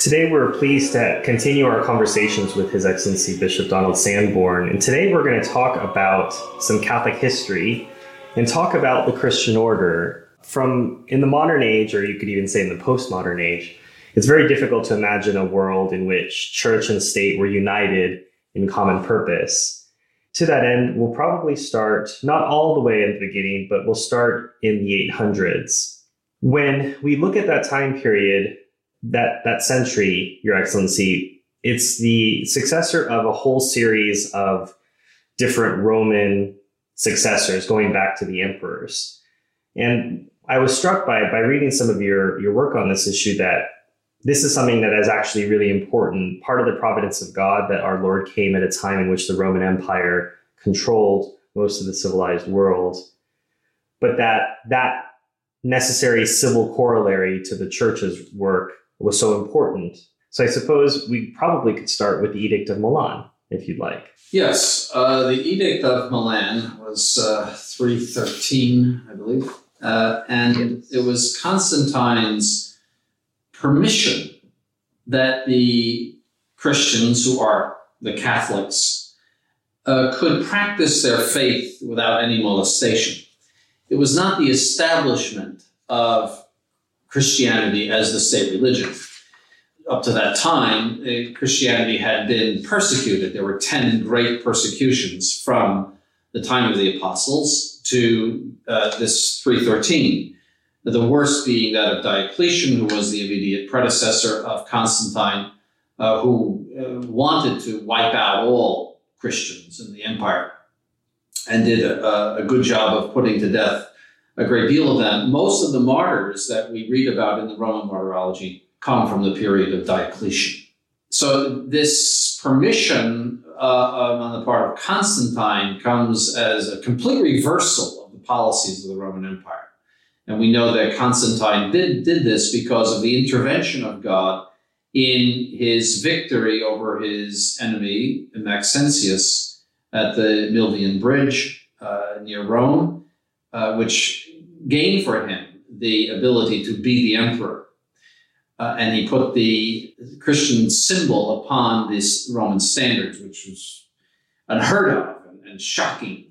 Today, we're pleased to continue our conversations with His Excellency Bishop Donald Sanborn. And today, we're going to talk about some Catholic history and talk about the Christian order. From in the modern age, or you could even say in the postmodern age, it's very difficult to imagine a world in which church and state were united in common purpose. To that end, we'll probably start not all the way at the beginning, but we'll start in the 800s. When we look at that time period, that that century, Your Excellency, it's the successor of a whole series of different Roman successors going back to the emperors. And I was struck by by reading some of your your work on this issue that this is something that is actually really important, part of the providence of God that our Lord came at a time in which the Roman Empire controlled most of the civilized world. But that that necessary civil corollary to the church's work was so important. So I suppose we probably could start with the Edict of Milan, if you'd like. Yes, uh, the Edict of Milan was uh, 313, I believe, uh, and it was Constantine's permission that the Christians, who are the Catholics, uh, could practice their faith without any molestation. It was not the establishment of Christianity as the state religion. Up to that time, eh, Christianity had been persecuted. There were 10 great persecutions from the time of the apostles to uh, this 313. The worst being that of Diocletian, who was the immediate predecessor of Constantine, uh, who uh, wanted to wipe out all Christians in the empire and did a, a good job of putting to death a great deal of them. Most of the martyrs that we read about in the Roman martyrology come from the period of Diocletian. So this permission uh, um, on the part of Constantine comes as a complete reversal of the policies of the Roman Empire. And we know that Constantine did, did this because of the intervention of God in his victory over his enemy, Maxentius, at the Milvian Bridge uh, near Rome, uh, which gained for him the ability to be the emperor. Uh, and he put the Christian symbol upon this Roman standards, which was unheard of and, and shocking.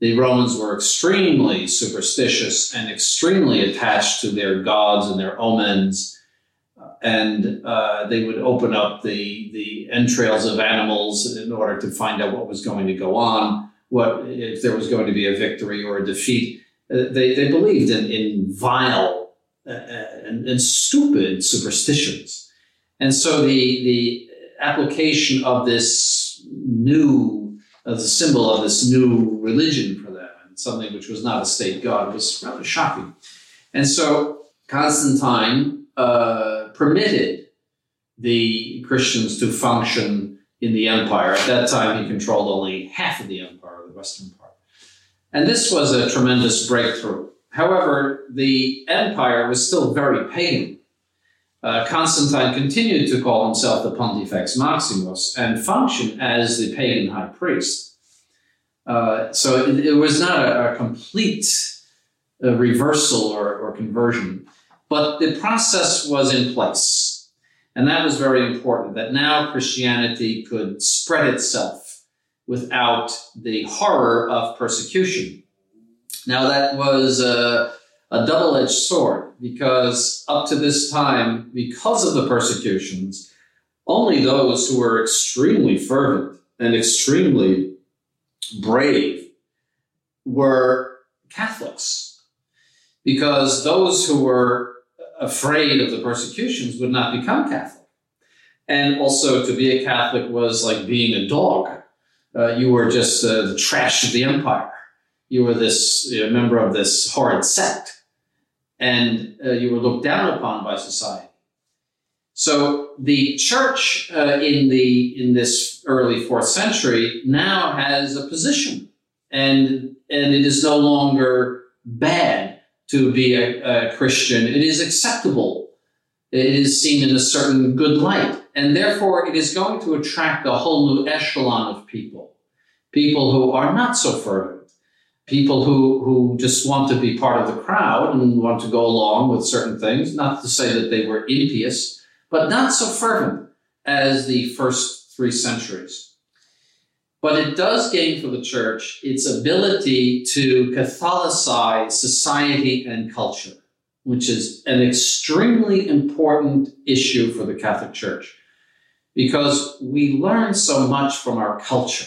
The Romans were extremely superstitious and extremely attached to their gods and their omens. Uh, and uh, they would open up the, the entrails of animals in order to find out what was going to go on, what if there was going to be a victory or a defeat. Uh, they, they believed in, in vile uh, uh, and, and, stupid superstitions. And so the, the application of this new, of the symbol of this new religion for them, and something which was not a state god, was rather shocking. And so Constantine uh, permitted the Christians to function in the empire. At that time, he controlled only half of the empire, the western part. And this was a tremendous breakthrough. However, the empire was still very pagan. Uh, Constantine continued to call himself the Pontifex Maximus and function as the pagan high priest. Uh, so it, it, was not a, a complete uh, reversal or, or conversion, but the process was in place. And that was very important that now Christianity could spread itself without the horror of persecution. Now, that was a, a double edged sword because up to this time, because of the persecutions, only those who were extremely fervent and extremely brave were Catholics. Because those who were afraid of the persecutions would not become Catholic. And also, to be a Catholic was like being a dog. Uh, you were just uh, the trash of the empire. You were this you know, member of this horrid sect, and uh, you were looked down upon by society. So the church uh, in the in this early fourth century now has a position, and and it is no longer bad to be a, a Christian. It is acceptable. It is seen in a certain good light, and therefore it is going to attract a whole new echelon of people, people who are not so fervent, people who who just want to be part of the crowd and want to go along with certain things. Not to say that they were impious but not so fervent as the first three centuries. But it does gain for the church its ability to Catholicize society and culture, which is an extremely important issue for the Catholic Church because we learn so much from our culture.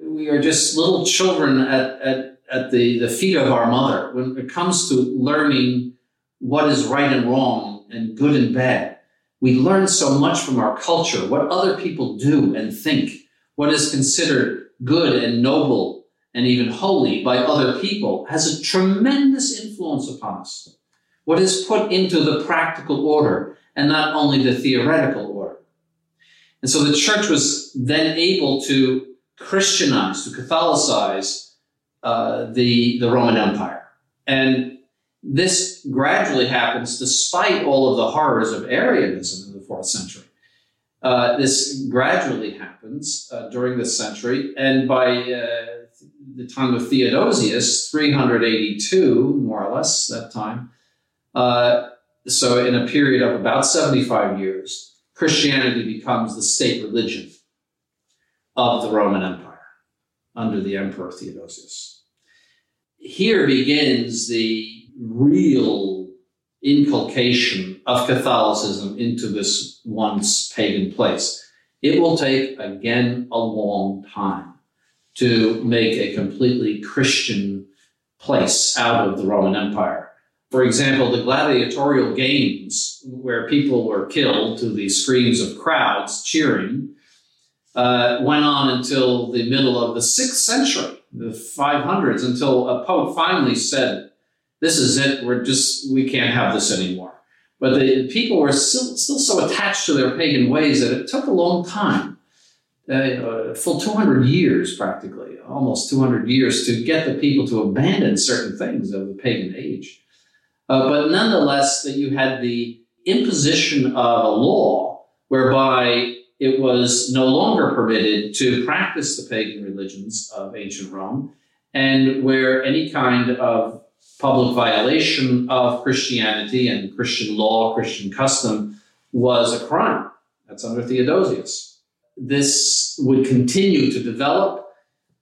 We are just little children at, at, at the, the feet of our mother when it comes to learning what is right and wrong and good and bad. We learn so much from our culture, what other people do and think, what is considered good and noble and even holy by other people has a tremendous influence upon us. What is put into the practical order and not only the theoretical order. And so the church was then able to Christianize, to Catholicize uh, the, the Roman Empire. And this gradually happens despite all of the horrors of Arianism in the fourth century. Uh, this gradually happens uh, during this century, and by uh, the time of Theodosius, 382, more or less, that time, uh, so in a period of about 75 years, Christianity becomes the state religion of the Roman Empire under the Emperor Theodosius. Here begins the real inculcation of Catholicism into this once pagan place. It will take, again, a long time to make a completely Christian place out of the Roman Empire. For example, the gladiatorial games, where people were killed to the screams of crowds cheering, uh, went on until the middle of the sixth century, the 500s, until a pope finally said, this is it. We're just, we can't have this anymore. But the people were still, still so attached to their pagan ways that it took a long time, uh, full 200 years practically, almost 200 years to get the people to abandon certain things of the pagan age. Uh, but nonetheless, that you had the imposition of a law whereby it was no longer permitted to practice the pagan religions of ancient Rome, and where any kind of public violation of Christianity and Christian law, Christian custom was a crime. That's under Theodosius. This would continue to develop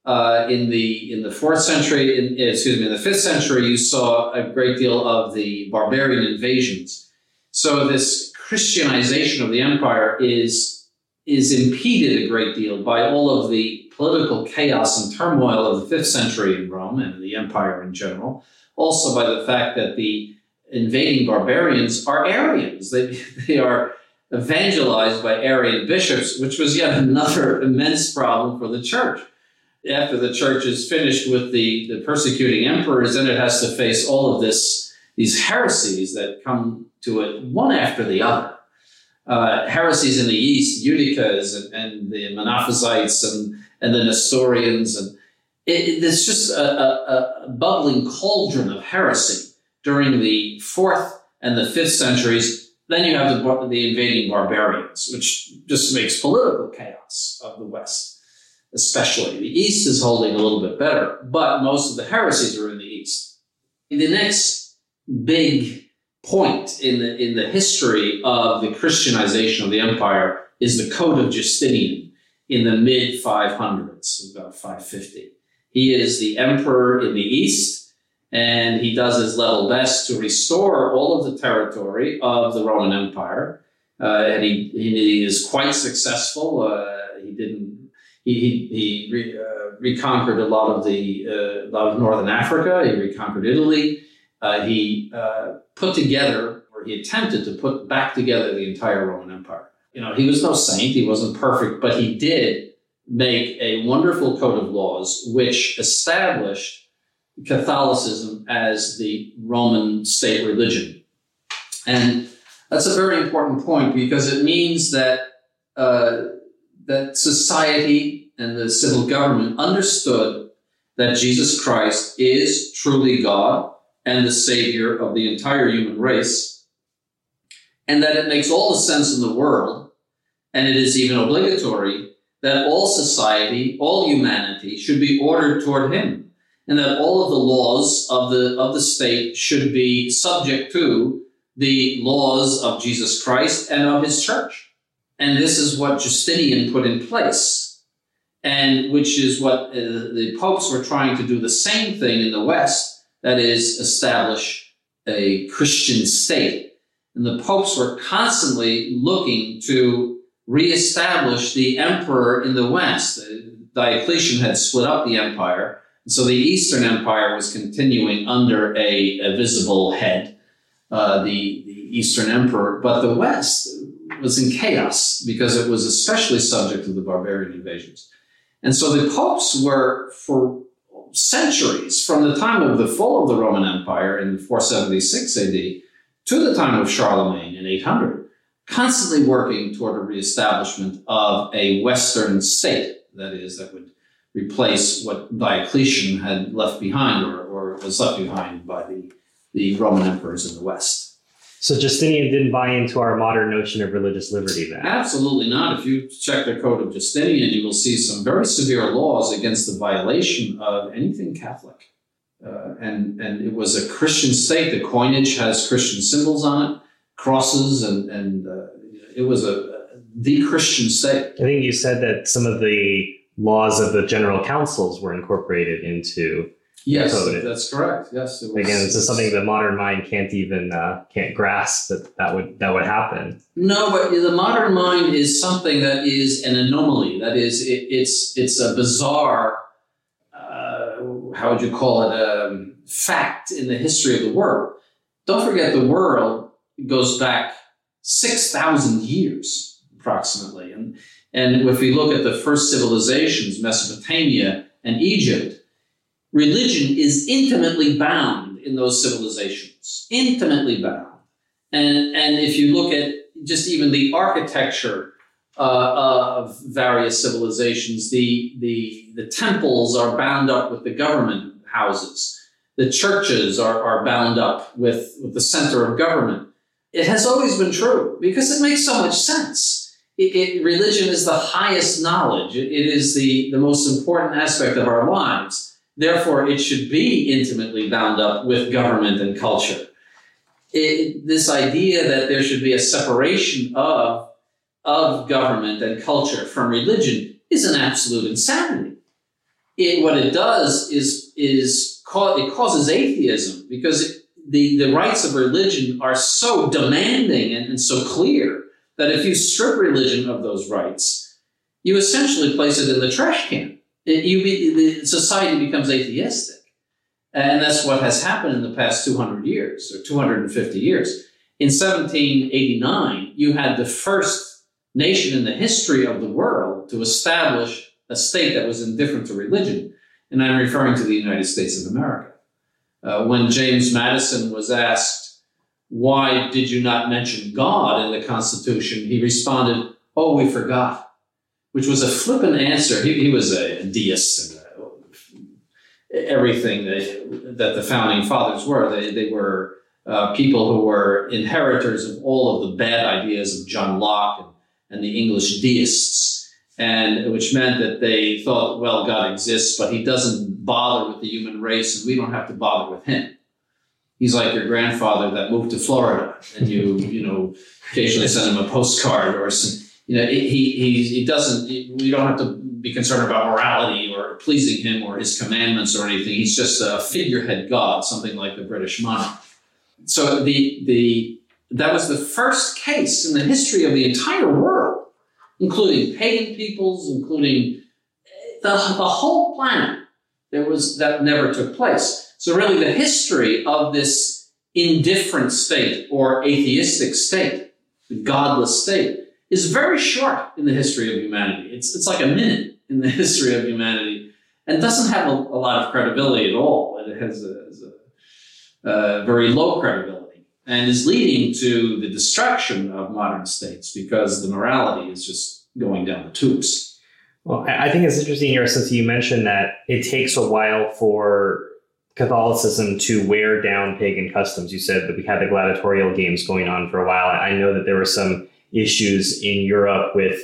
uh, in the in the fourth century. In, excuse me, in the fifth century, you saw a great deal of the barbarian invasions. So this Christianization of the empire is is impeded a great deal by all of the political chaos and turmoil of the fifth century in Rome and the empire in general also by the fact that the invading barbarians are Arians. They, they are evangelized by Arian bishops, which was yet another immense problem for the church. After the church is finished with the, the persecuting emperors, then it has to face all of this, these heresies that come to it one after the other. Uh, heresies in the east, Eutyches and, and the Monophysites and, and the Nestorians and it, there's just a, a, a, bubbling cauldron of heresy during the fourth and the fifth centuries. Then you have the, the invading barbarians, which just makes political chaos of the West, especially. The East is holding a little bit better, but most of the heresies are in the East. The next big point in the, in the history of the Christianization of the empire is the Code of Justinian in the mid 500s, about 550. He is the emperor in the east, and he does his level best to restore all of the territory of the Roman Empire. Uh, and he, he is quite successful. Uh, he didn't. He, he, re, uh, reconquered a lot of the uh, lot of northern Africa. He reconquered Italy. Uh, he uh, put together, or he attempted to put back together the entire Roman Empire. You know, he was no saint, he wasn't perfect, but he did make a wonderful code of laws which established Catholicism as the Roman state religion. And that's a very important point because it means that uh, that society and the civil government understood that Jesus Christ is truly God and the Savior of the entire human race, and that it makes all the sense in the world, and it is even obligatory that all society, all humanity should be ordered toward Him, and that all of the laws of the, of the state should be subject to the laws of Jesus Christ and of His church. And this is what Justinian put in place, and which is what uh, the popes were trying to do the same thing in the West, that is, establish a Christian state. And the popes were constantly looking to reestablish the emperor in the West. Diocletian had split up the empire, and so the Eastern Empire was continuing under a, a visible head, uh, the, the Eastern Emperor, but the West was in chaos because it was especially subject to the barbarian invasions. And so the popes were, for centuries, from the time of the fall of the Roman Empire in 476 AD to the time of Charlemagne in 800, constantly working toward a reestablishment of a Western state, that is, that would replace what Diocletian had left behind or, or was left behind by the, the Roman emperors in the West. So Justinian didn't buy into our modern notion of religious liberty then? Absolutely not. If you check the Code of Justinian, you will see some very severe laws against the violation of anything Catholic. Uh, and, and it was a Christian state. The coinage has Christian symbols on it, crosses, and, and uh, it was a, the Christian state. I think you said that some of the laws of the general councils were incorporated into Yes, that's correct. Yes, it was, again, this is something the modern mind can't even uh, can't grasp that that would that would happen. No, but the modern mind is something that is an anomaly. That is, it, it's it's a bizarre. Uh, how would you call it? Um, fact in the history of the world. Don't forget, the world goes back six thousand years approximately, and and if we look at the first civilizations, Mesopotamia and Egypt religion is intimately bound in those civilizations, intimately bound. And, and if you look at just even the architecture uh, of various civilizations, the, the, the temples are bound up with the government houses. The churches are, are bound up with, with the center of government. It has always been true because it makes so much sense. It, it, religion is the highest knowledge. It, it is the, the most important aspect of our lives. Therefore, it should be intimately bound up with government and culture. It, this idea that there should be a separation of, of government and culture from religion is an absolute insanity. It, what it does is, is it causes atheism because it, the, the rights of religion are so demanding and, and so clear that if you strip religion of those rights, you essentially place it in the trash can it, you be, the society becomes atheistic. And that's what has happened in the past 200 years or 250 years. In 1789, you had the first nation in the history of the world to establish a state that was indifferent to religion. And I'm referring to the United States of America. Uh, when James Madison was asked, why did you not mention God in the Constitution? He responded, oh, we forgot which was a flippant answer. He, he was a deist and uh, everything that, that, the founding fathers were. They, they were uh, people who were inheritors of all of the bad ideas of John Locke and, and the English deists, and which meant that they thought, well, God exists, but he doesn't bother with the human race, and we don't have to bother with him. He's like your grandfather that moved to Florida, and you, you know, occasionally send him a postcard or some you know, he, he, he doesn't, we don't have to be concerned about morality or pleasing him or his commandments or anything. He's just a figurehead God, something like the British monarch. So the, the, that was the first case in the history of the entire world, including pagan peoples, including eh, the, the whole planet. There was, that never took place. So really the history of this indifferent state or atheistic state, the godless state, is very short in the history of humanity. It's, it's like a minute in the history of humanity and doesn't have a, a lot of credibility at all. It has a, has a very low credibility and is leading to the destruction of modern states because the morality is just going down the tubes. Well, I think it's interesting here since you mentioned that it takes a while for Catholicism to wear down pagan customs. You said that we had the gladiatorial games going on for a while. I know that there were some issues in Europe with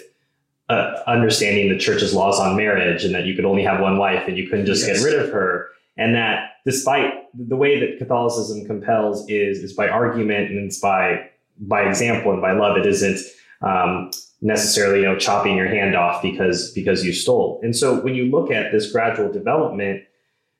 uh, understanding the church's laws on marriage and that you could only have one wife and you couldn't just yes. get rid of her. And that despite the way that Catholicism compels is, is by argument and it's by, by example and by love, it isn't um, necessarily, you know, chopping your hand off because, because you stole. And so when you look at this gradual development,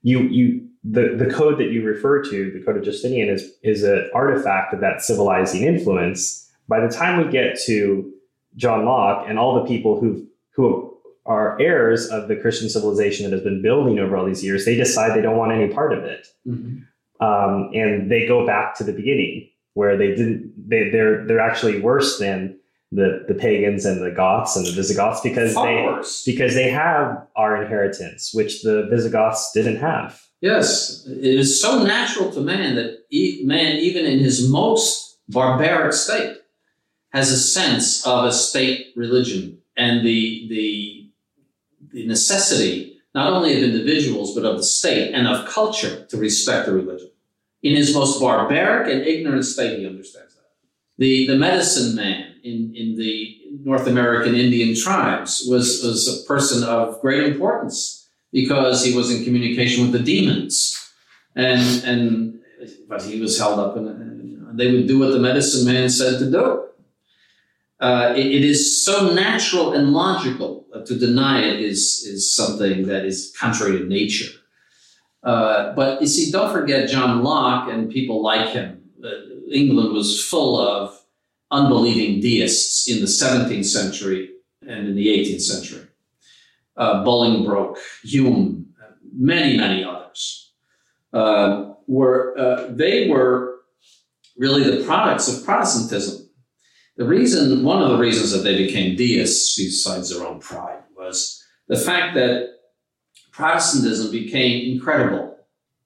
you, you, the, the code that you refer to, the Code of Justinian, is, is an artifact of that civilizing influence. By the time we get to John Locke and all the people who who are heirs of the Christian civilization that has been building over all these years, they decide they don't want any part of it, mm-hmm. um, and they go back to the beginning where they didn't. They, they're they're actually worse than the the pagans and the Goths and the Visigoths because Far they worse. because they have our inheritance, which the Visigoths didn't have. Yes, it is so natural to man that man, even in his most barbaric state, has a sense of a state religion and the, the, the necessity not only of individuals but of the state and of culture to respect the religion. In his most barbaric and ignorant state, he understands that. The, the medicine man in, in the North American Indian tribes was, was a person of great importance because he was in communication with the demons. And, and but he was held up and they would do what the medicine man said to do uh, it, it is so natural and logical uh, to deny it is, is something that is contrary to nature. Uh, but you see, don't forget John Locke and people like him. Uh, England was full of unbelieving deists in the 17th century and in the 18th century. Uh, Bolingbroke, Hume, many, many others. Were they were really the products of Protestantism the reason, one of the reasons that they became deists, besides their own pride, was the fact that Protestantism became incredible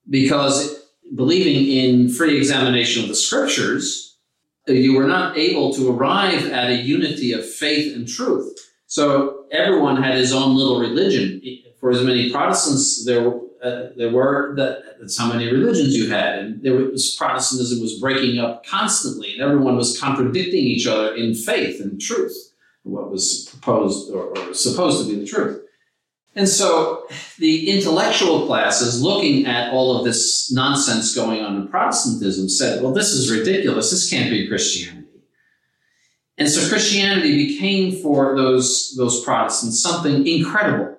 because believing in free examination of the scriptures, you were not able to arrive at a unity of faith and truth. So everyone had his own little religion. For as many Protestants there uh, there were that that's how many religions you had, and there was Protestantism was breaking up constantly, and everyone was contradicting each other in faith and truth, what was proposed or, or supposed to be the truth. And so the intellectual classes looking at all of this nonsense going on in Protestantism said, well, this is ridiculous. This can't be Christianity. And so Christianity became for those, those Protestants something incredible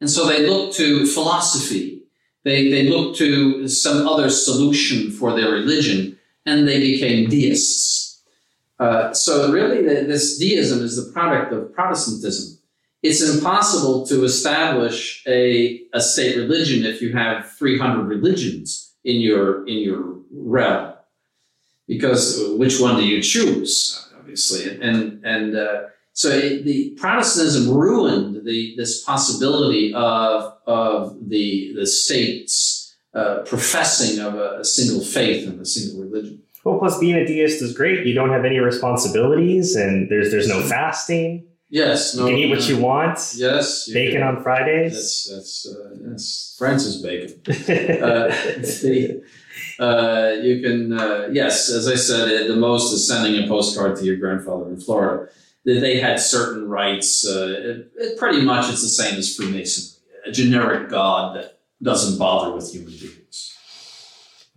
and so they looked to philosophy. They, they looked to some other solution for their religion, and they became deists. Uh, so really, the, this deism is the product of Protestantism. It's impossible to establish a, a state religion if you have 300 religions in your in your realm, because which one do you choose? Obviously, and and uh, so the Protestantism ruined the, this possibility of, of the, the states uh, professing of a, a, single faith and a single religion. Well, plus being a deist is great. You don't have any responsibilities, and there's there's no fasting. Yes, no, you can eat what you want. Yes, bacon can. on Fridays. That's that's uh, that's Francis Bacon. uh, the, uh, you can uh, yes, as I said, the most is sending a postcard to your grandfather in Florida they had certain rights. Uh, it, it pretty much it's the same as Freemasonry, a generic God that doesn't bother with human beings.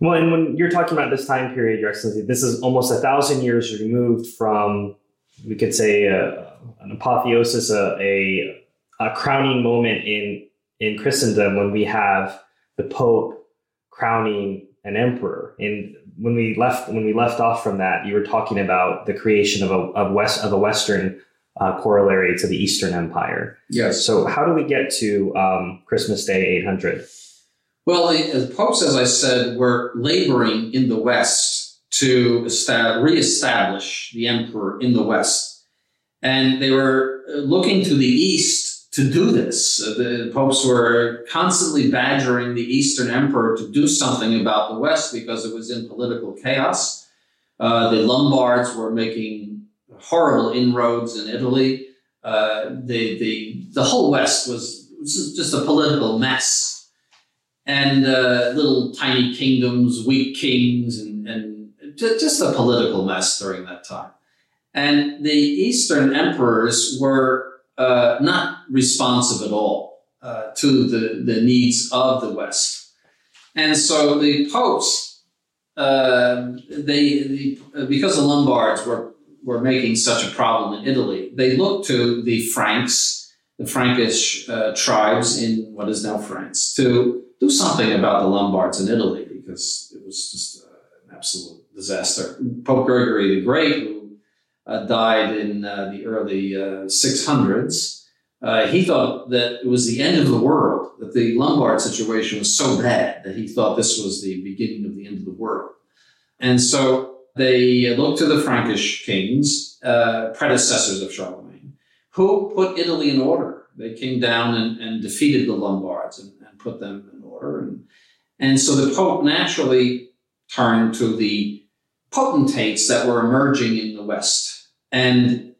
Well, and when you're talking about this time period, Your Excellency, this is almost a thousand years removed from, we could say, uh, an apotheosis, a, a, a crowning moment in in Christendom when we have the Pope crowning an emperor. And when we left when we left off from that, you were talking about the creation of a of west of a Western uh, corollary to the Eastern Empire. Yes. So how do we get to um, Christmas Day 800? Well, the popes, as I said, were laboring in the West to reestablish the emperor in the West. And they were uh, looking to the east to do this. Uh, the popes were constantly badgering the Eastern emperor to do something about the West because it was in political chaos. Uh, the Lombards were making horrible inroads in Italy. Uh, the, the, the whole West was, just a political mess. And uh, little tiny kingdoms, weak kings, and, and just a political mess during that time. And the Eastern emperors were uh, not responsive at all uh, to the, the needs of the West. And so the popes, uh, they, the, because the Lombards were, were making such a problem in Italy, they looked to the Franks, the Frankish uh, tribes in what is now France, to do something about the Lombards in Italy because it was just uh, an absolute disaster. Pope Gregory the Great, died in uh, the early 600s, uh, he thought that it was the end of the world, that the Lombard situation was so bad that he thought this was the beginning of the end of the world. And so they looked to the Frankish kings, uh, predecessors of Charlemagne, who put Italy in order. They came down and, and defeated the Lombards and, and, put them in order. And, and so the Pope naturally turned to the potentates that were emerging in the West. And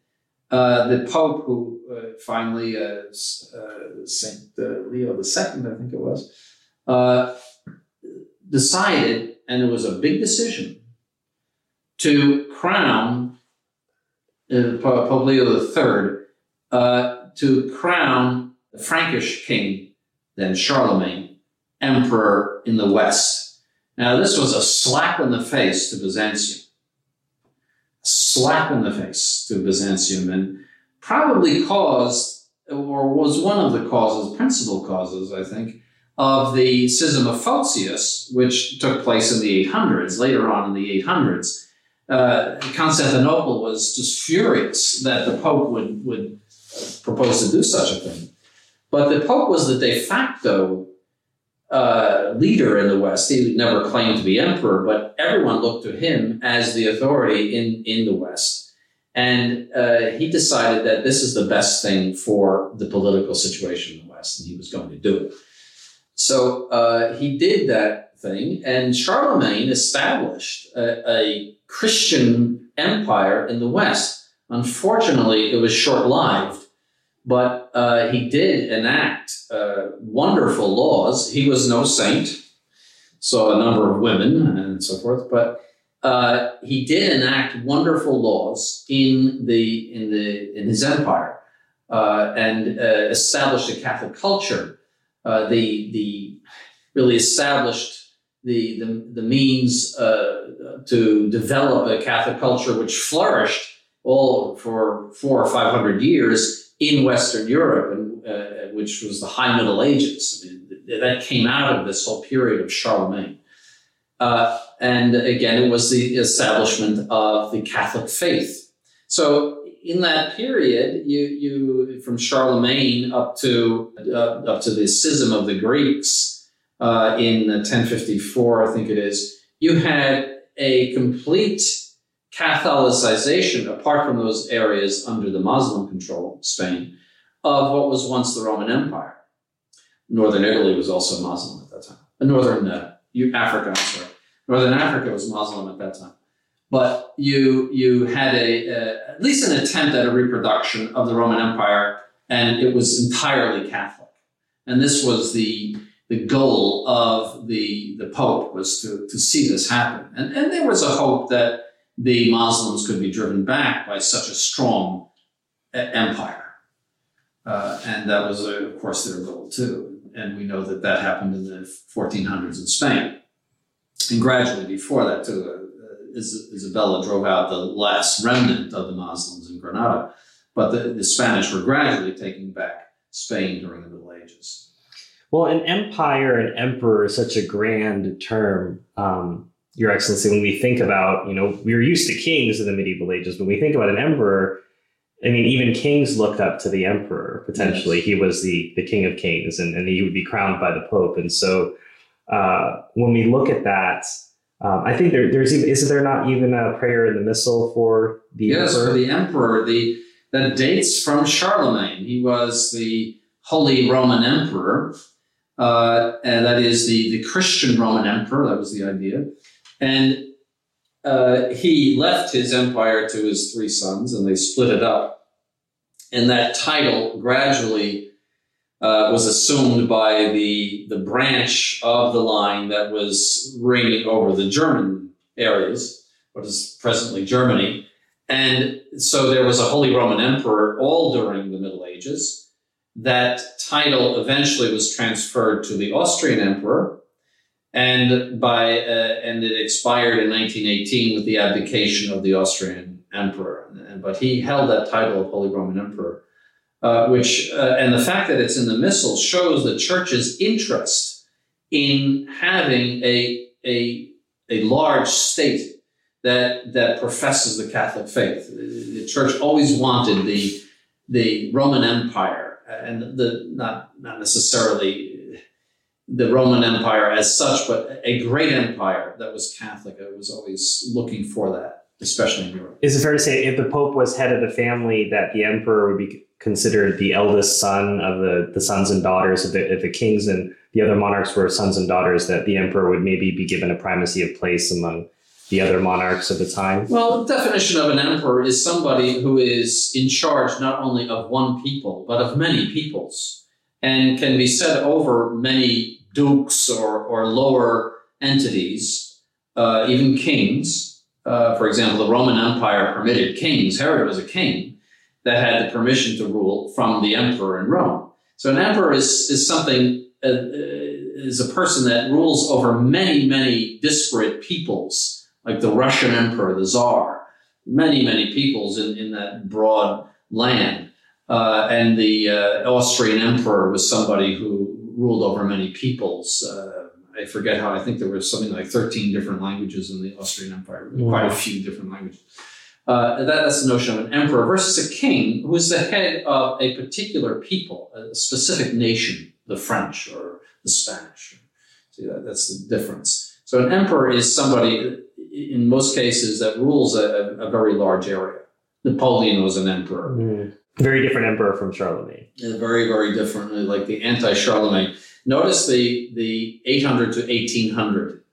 uh, the Pope, who uh, finally, uh, uh St. Uh, Leo II, I think it was, uh, decided, and it was a big decision, to crown Pope Leo III, to crown the Frankish king, then Charlemagne, emperor in the West. Now, this was a slap in the face to Byzantium. A slap in the face to Byzantium, and probably caused, or was one of the causes, principal causes, I think, of the Schism of Photius, which took place in the 800s, later on in the 800s. Uh, Constantinople was just furious that the Pope would, would propose to do such a thing. But the Pope was the de facto uh, leader in the West. He never claimed to be emperor, but everyone looked to him as the authority in, in the West. And uh, he decided that this is the best thing for the political situation in the West, and he was going to do it. So uh, he did that thing, and Charlemagne established a, a Christian empire in the West. Unfortunately, it was short lived but uh, he did enact uh, wonderful laws. He was no saint, saw a number of women and so forth, but uh, he did enact wonderful laws in the in the in his empire uh, and uh, established a Catholic culture. Uh, the the really established the the, the means to develop a Catholic culture which flourished all for four or five hundred years in Western Europe, and, uh, which was the High Middle Ages. I mean, that came out of this whole period of Charlemagne. Uh, and again, it was the establishment of the Catholic faith. So in that period, you, you from Charlemagne up to uh, up to the schism of the Greeks uh, in 1054, I think it is, you had a complete Catholicization, apart from those areas under the Muslim control, Spain, of what was once the Roman Empire. Northern Italy was also Muslim at that time. Uh, Northern uh, Africa, I'm sorry. Northern Africa was Muslim at that time. But you, you had a, uh, at least an attempt at a reproduction of the Roman Empire, and it was entirely Catholic. And this was the, the goal of the, the Pope was to, to see this happen. And, and there was a hope that the Muslims could be driven back by such a strong empire. Uh, and that was, uh, of course, their goal too. And we know that that happened in the 1400s in Spain. And gradually before that, too, uh, Isabella drove out the last remnant of the Muslims in Granada. But the, the Spanish were gradually taking back Spain during the Middle Ages. Well, an empire and emperor is such a grand term. Um, your Excellency, when we think about, you know, we were used to kings in the medieval ages. When we think about an emperor, I mean, even kings looked up to the emperor potentially. Yes. He was the, the king of kings and, and he would be crowned by the Pope. And so uh, when we look at that, um, I think there, there's even, is there not even a prayer in the missal for the yes, emperor? for the emperor. The, that dates from Charlemagne. He was the Holy Roman Emperor, uh, and that is the, the Christian Roman Emperor. That was the idea. And uh, he left his empire to his three sons, and they split it up. And that title gradually uh, was assumed by the the branch of the line that was reigning over the German areas, what is presently Germany. And so there was a Holy Roman Emperor all during the Middle Ages. That title eventually was transferred to the Austrian Emperor, and by uh, and it expired in 1918 with the abdication of the Austrian Emperor. But he held that title of Holy Roman Emperor, uh, which uh, and the fact that it's in the Missal shows the Church's interest in having a a a large state that that professes the Catholic faith. The church always wanted the the Roman Empire and the not not necessarily the Roman Empire as such, but a great empire that was Catholic. It was always looking for that, especially in Europe. Is it fair to say if the Pope was head of the family, that the emperor would be considered the eldest son of the, the sons and daughters of the, the kings and the other monarchs were sons and daughters, that the emperor would maybe be given a primacy of place among the other monarchs of the time? Well, the definition of an emperor is somebody who is in charge not only of one people, but of many peoples, and can be set over many dukes or, or lower entities, uh, even kings. Uh, for example, the Roman Empire permitted kings. Herod was a king that had the permission to rule from the emperor in Rome. So an emperor is, is something, uh, is a person that rules over many, many disparate peoples like the Russian emperor, the czar, many, many peoples in, in that broad land. Uh, and the uh, Austrian emperor was somebody who ruled over many peoples. Uh, I forget how, I think there was something like 13 different languages in the Austrian Empire, wow. quite a few different languages. Uh, that, that's the notion of an emperor versus a king who is the head of a particular people, a specific nation, the French or the Spanish. See, that, that's the difference. So an emperor is somebody in most cases that rules a, a very large area. Napoleon was an emperor. Mm. Very different emperor from Charlemagne. Yeah, very, very different, like the anti-Charlemagne. Notice the, the 800 to 1800.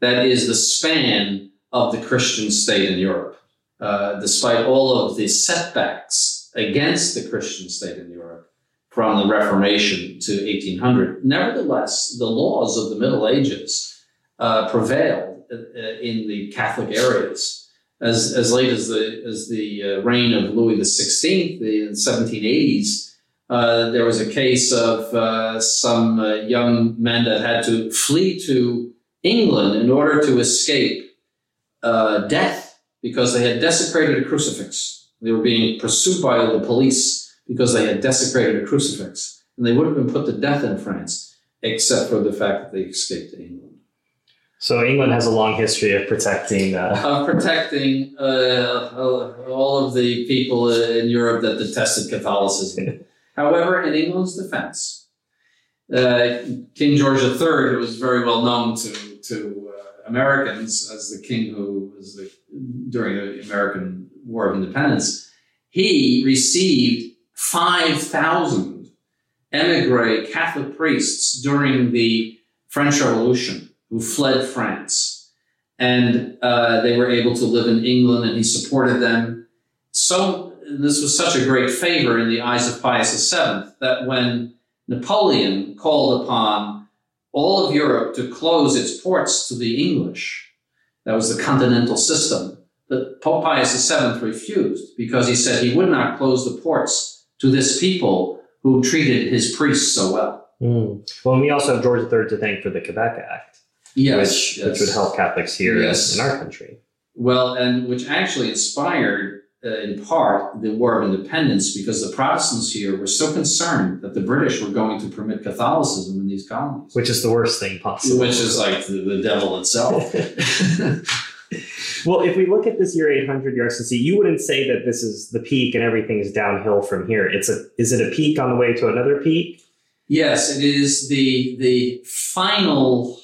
That is the span of the Christian state in Europe. Uh, despite all of the setbacks against the Christian state in Europe from the Reformation to 1800, nevertheless, the laws of the Middle Ages uh, prevailed uh, in the Catholic areas. As, as late as the, as the uh, reign of Louis XVI, in the 1780s, uh, there was a case of uh, some uh, young men that had to flee to England in order to escape uh, death because they had desecrated a crucifix. They were being pursued by the police because they had desecrated a crucifix. And they would have been put to death in France, except for the fact that they escaped to England. So England has a long history of protecting uh... of protecting uh, all of the people in Europe that detested Catholicism. However, in England's defense, uh, King George III, who was very well known to to uh, Americans as the king who was the, during the American War of Independence, he received five thousand emigre Catholic priests during the French Revolution who fled France. And uh, they were able to live in England, and he supported them. So, this was such a great favor in the eyes of Pius VII that when Napoleon called upon all of Europe to close its ports to the English, that was the continental system, that Pope Pius VII refused because he said he would not close the ports to this people who treated his priests so well. Mm. Well, we also have George III to thank for the Quebec Act yes, which, yes. which would help Catholics here yes. in our country. Well, and which actually inspired, uh, in part, the War of Independence because the Protestants here were so concerned that the British were going to permit Catholicism in these colonies. Which is the worst thing possible. Which is like the, the devil itself. well, if we look at this year 800 YRCC, you wouldn't say that this is the peak and everything is downhill from here. It's a is it a peak on the way to another peak? Yes, it is the the final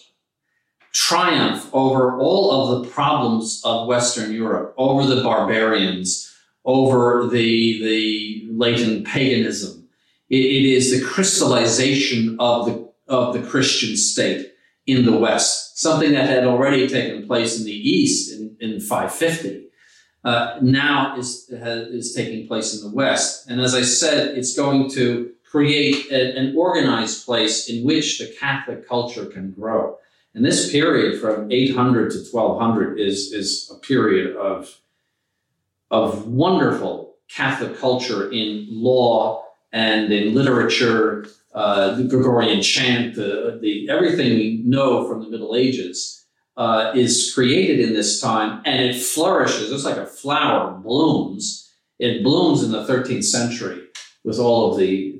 triumph over all of the problems of Western Europe, over the barbarians, over the, the latent paganism. It, it is the crystallization of the, of the Christian state in the West, something that had already taken place in the East in, in 550. Uh, now is, is taking place in the West. And as I said, it's going to create a, an organized place in which the Catholic culture can grow. And this period from 800 to 1200 is, is a period of, of wonderful Catholic culture in law and in literature, uh, the Gregorian chant, the, the, everything we know from the Middle Ages uh, is created in this time and it flourishes. It's like a flower blooms. It blooms in the 13th century with all of the, the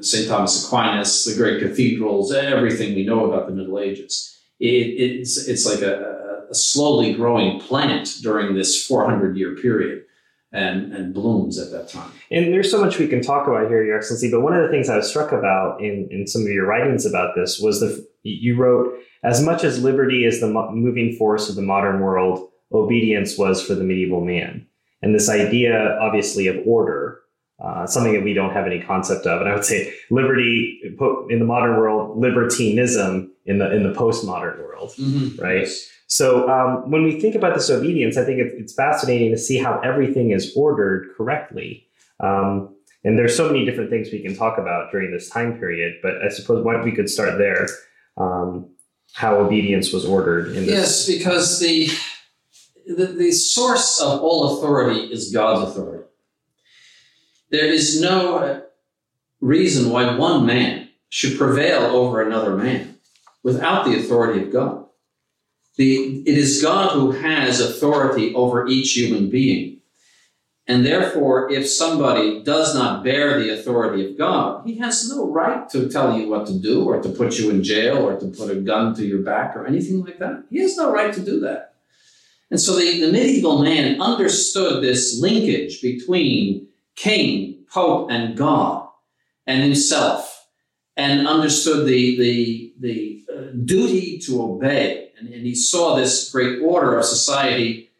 St. Thomas Aquinas, the great cathedrals, everything we know about the Middle Ages. It, it's, it's like a, a slowly growing plant during this 400 year period and, and blooms at that time. And there's so much we can talk about here, Your Excellency. But one of the things I was struck about in, in some of your writings about this was the you wrote as much as liberty is the moving force of the modern world, obedience was for the medieval man. And this idea, obviously, of order, uh, something that we don't have any concept of. And I would say liberty in the modern world, libertinism in the in the postmodern world, mm-hmm. right? Yes. So um, when we think about this obedience, I think it's fascinating to see how everything is ordered correctly. Um, and there's so many different things we can talk about during this time period, but I suppose why we could start there. Um, how obedience was ordered in this. Yes, because the, the the source of all authority is God's authority. There is no uh, reason why one man should prevail over another man without the authority of God. The, it is God who has authority over each human being. And therefore, if somebody does not bear the authority of God, he has no right to tell you what to do or to put you in jail or to put a gun to your back or anything like that. He has no right to do that. And so the, the medieval man understood this linkage between king, pope, and God and himself and understood the, the, the uh, duty to obey. And, and he saw this great order of society,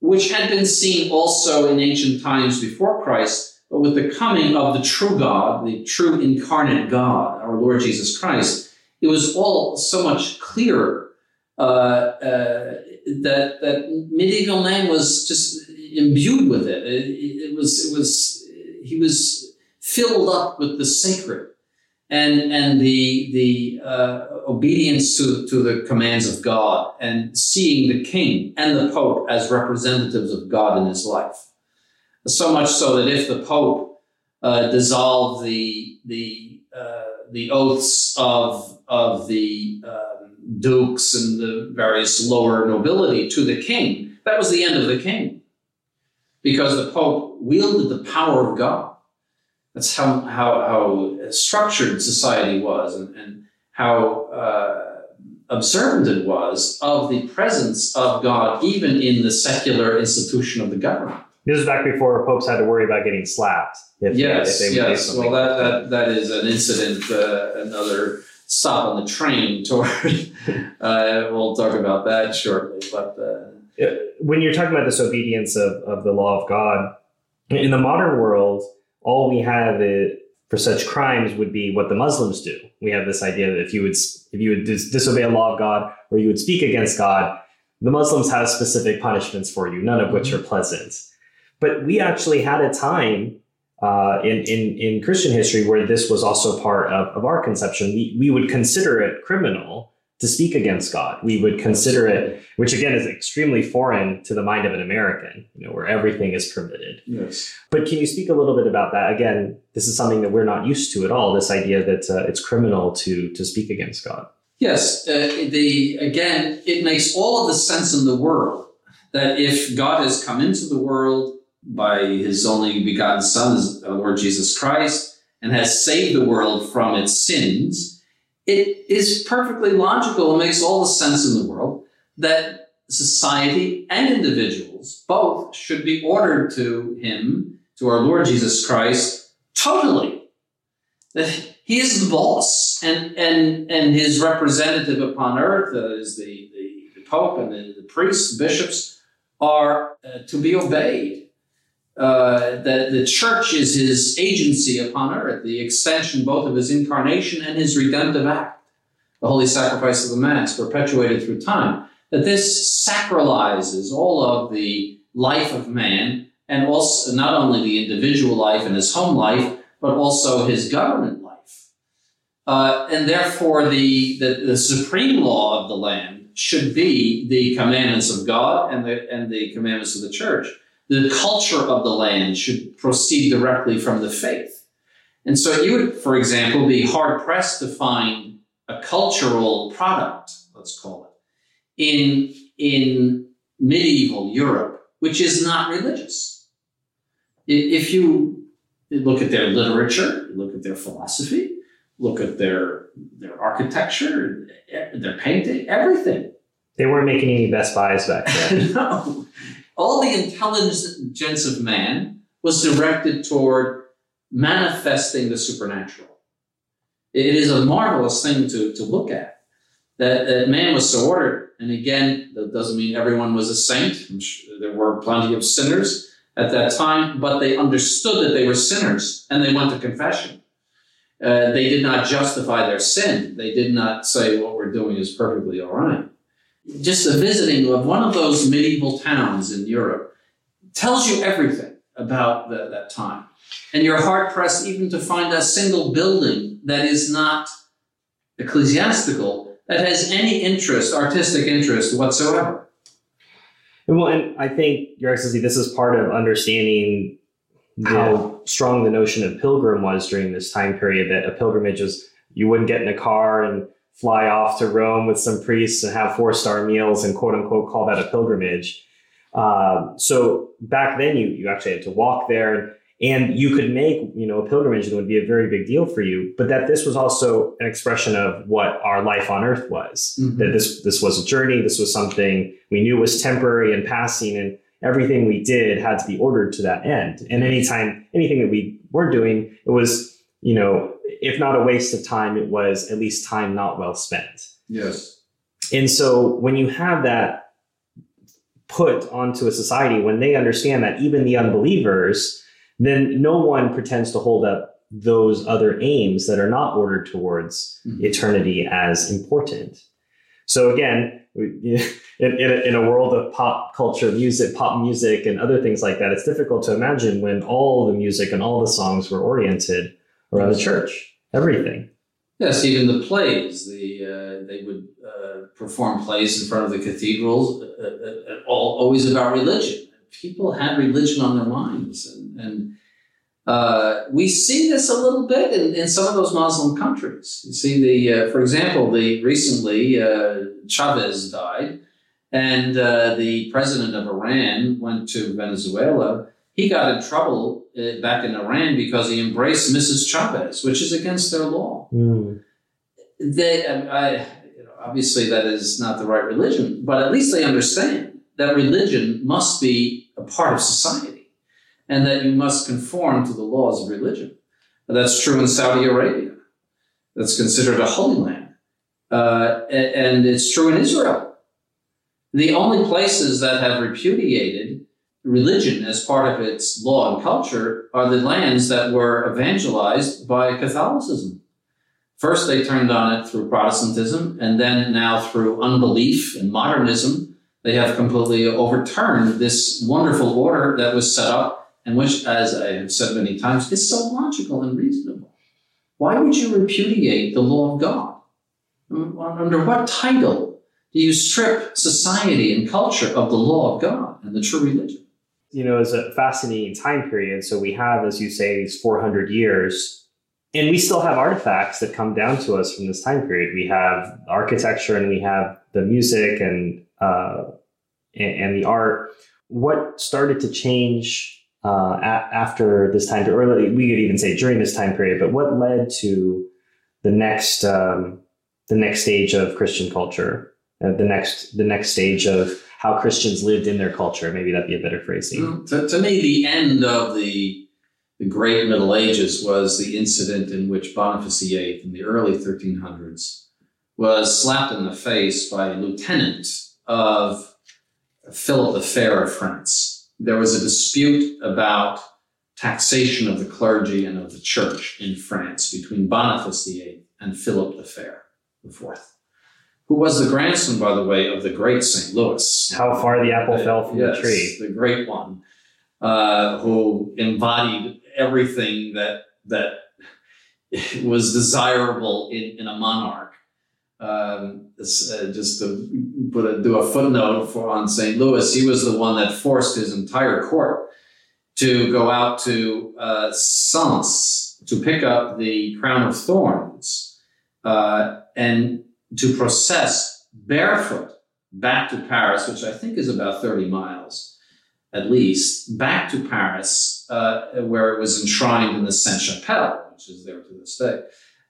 which had been seen also in ancient times before Christ, but with the coming of the true God, the true incarnate God, our Lord Jesus Christ, it was all so much clearer uh, uh, that that medieval man was just imbued with it. It, it was it was he was filled up with the sacred and and the the uh, obedience to to the commands of God and seeing the king and the pope as representatives of God in his life. So much so that if the pope uh, dissolved the the uh, the oaths of of the um, dukes and the various lower nobility to the king, that was the end of the king, because the pope wielded the power of God that's how how how structured society was and, and how uh, observant it was of the presence of God even in the secular institution of the government. This is back before popes had to worry about getting slapped. If, yes, if yes. Well, that, that that is an incident, uh, another stop on the train toward. uh, we'll talk about that shortly, but. When you're talking about this obedience of, of the law of God, in the modern world, all we have it, for such crimes would be what the Muslims do. We have this idea that if you would if you would dis- disobey a law of God or you would speak against God, the Muslims have specific punishments for you, none of which are pleasant. But we actually had a time uh, in, in, in Christian history where this was also part of, of our conception. We, we would consider it criminal to speak against God. We would consider it, which again is extremely foreign to the mind of an American, you know, where everything is permitted. Yes. But can you speak a little bit about that? Again, this is something that we're not used to at all. This idea that uh, it's criminal to to speak against God. Yes. Uh, the again, it makes all of the sense in the world that if God has come into the world by His only begotten Son, Lord Jesus Christ, and has saved the world from its sins it is perfectly logical and makes all the sense in the world that society and individuals both should be ordered to him, to our Lord Jesus Christ, totally. That he is the boss and, and, and his representative upon earth is the, the, the Pope and the, the priests, bishops, are uh, to be obeyed. Uh, that the church is his agency upon earth, the extension both of his incarnation and his redemptive act, the holy sacrifice of the Mass, perpetuated through time. That this sacralizes all of the life of man and also not only the individual life and his home life, but also his government life. Uh, and therefore, the, the, the supreme law of the land should be the commandments of God and the, and the commandments of the church. The culture of the land should proceed directly from the faith. And so you would, for example, be hard pressed to find a cultural product, let's call it, in, in medieval Europe, which is not religious. If you look at their literature, look at their philosophy, look at their their architecture, their painting, everything. They weren't making any Best Buys back then. no. All the intelligence of man was directed toward manifesting the supernatural. It is a marvelous thing to, to look at. That, that man was so ordered. And again, that doesn't mean everyone was a saint. Sure there were plenty of sinners at that time, but they understood that they were sinners and they went to confession. Uh, they did not justify their sin. They did not say what we're doing is perfectly all right. Just a visiting of one of those medieval towns in Europe tells you everything about the, that time. And you're hard pressed even to find a single building that is not ecclesiastical that has any interest, artistic interest whatsoever. Well, and I think, Your Excellency, this is part of understanding how strong the notion of pilgrim was during this time period that a pilgrimage was you wouldn't get in a car and fly off to Rome with some priests and have four star meals and quote unquote call that a pilgrimage. Uh, so back then you, you actually had to walk there and, you could make, you know, a pilgrimage and it would be a very big deal for you, but that this was also an expression of what our life on earth was, mm-hmm. that this, this was a journey. This was something we knew was temporary and passing. And everything we did had to be ordered to that end. And anytime anything that we were doing, it was, you know, if not a waste of time, it was at least time not well spent. Yes. And so when you have that put onto a society, when they understand that even the unbelievers, then no one pretends to hold up those other aims that are not ordered towards mm-hmm. eternity as important. So again, in, in, in, a world of pop culture, music, pop music, and other things like that, it's difficult to imagine when all the music and all the songs were oriented around the church, everything. Yes, even the plays. The uh, they would uh, perform plays in front of the cathedrals, uh, uh, uh all always about religion. People had religion on their minds, and, and uh, we see this a little bit in, in, some of those Muslim countries. You see, the uh, for example, the recently uh, Chavez died, and uh, the president of Iran went to Venezuela. He got in trouble uh, back in Iran because he embraced Mrs. Chavez, which is against their law. Mm. They, I, you know, obviously, that is not the right religion, but at least they understand that religion must be a part of society and that you must conform to the laws of religion. That's true in Saudi Arabia. That's considered a holy land. Uh, and it's true in Israel. The only places that have repudiated religion as part of its law and culture are the lands that were evangelized by Catholicism. First, they turned on it through Protestantism, and then now through unbelief and modernism, they have completely overturned this wonderful order that was set up and which, as I have said many times, is so logical and reasonable. Why would you repudiate the law of God? Under what title do you strip society and culture of the law of God and the true religion? You know, is a fascinating time period. So we have, as you say, these 400 years, and we still have artifacts that come down to us from this time period. We have architecture and we have the music and uh, and, the art. What started to change uh, a- after this time period, or we could even say during this time period. But what led to the next um, the next stage of Christian culture, uh, the next the next stage of how Christians lived in their culture? Maybe that'd be a better phrasing. Mm, to, to me, the end of the the Great Middle Ages was the incident in which Boniface VIII in the early 1300s was slapped in the face by a lieutenant of Philip the Fair of France there was a dispute about taxation of the clergy and of the church in France between Boniface VIII and Philip the Fair, the fourth, who was the grandson, by the way, of the great St. Louis. How far the apple fell from yes, the tree. The great one, uh, who embodied everything that that was desirable in, in a monarch. Um, uh, just to put a, do a footnote for on St. Louis, he was the one that forced his entire court to go out to uh, Sens to pick up the crown of thorns uh, and to process barefoot back to Paris, which I think is about 30 miles at least, back to Paris, uh, where it was enshrined in the Sainte Chapelle, which is there to this day.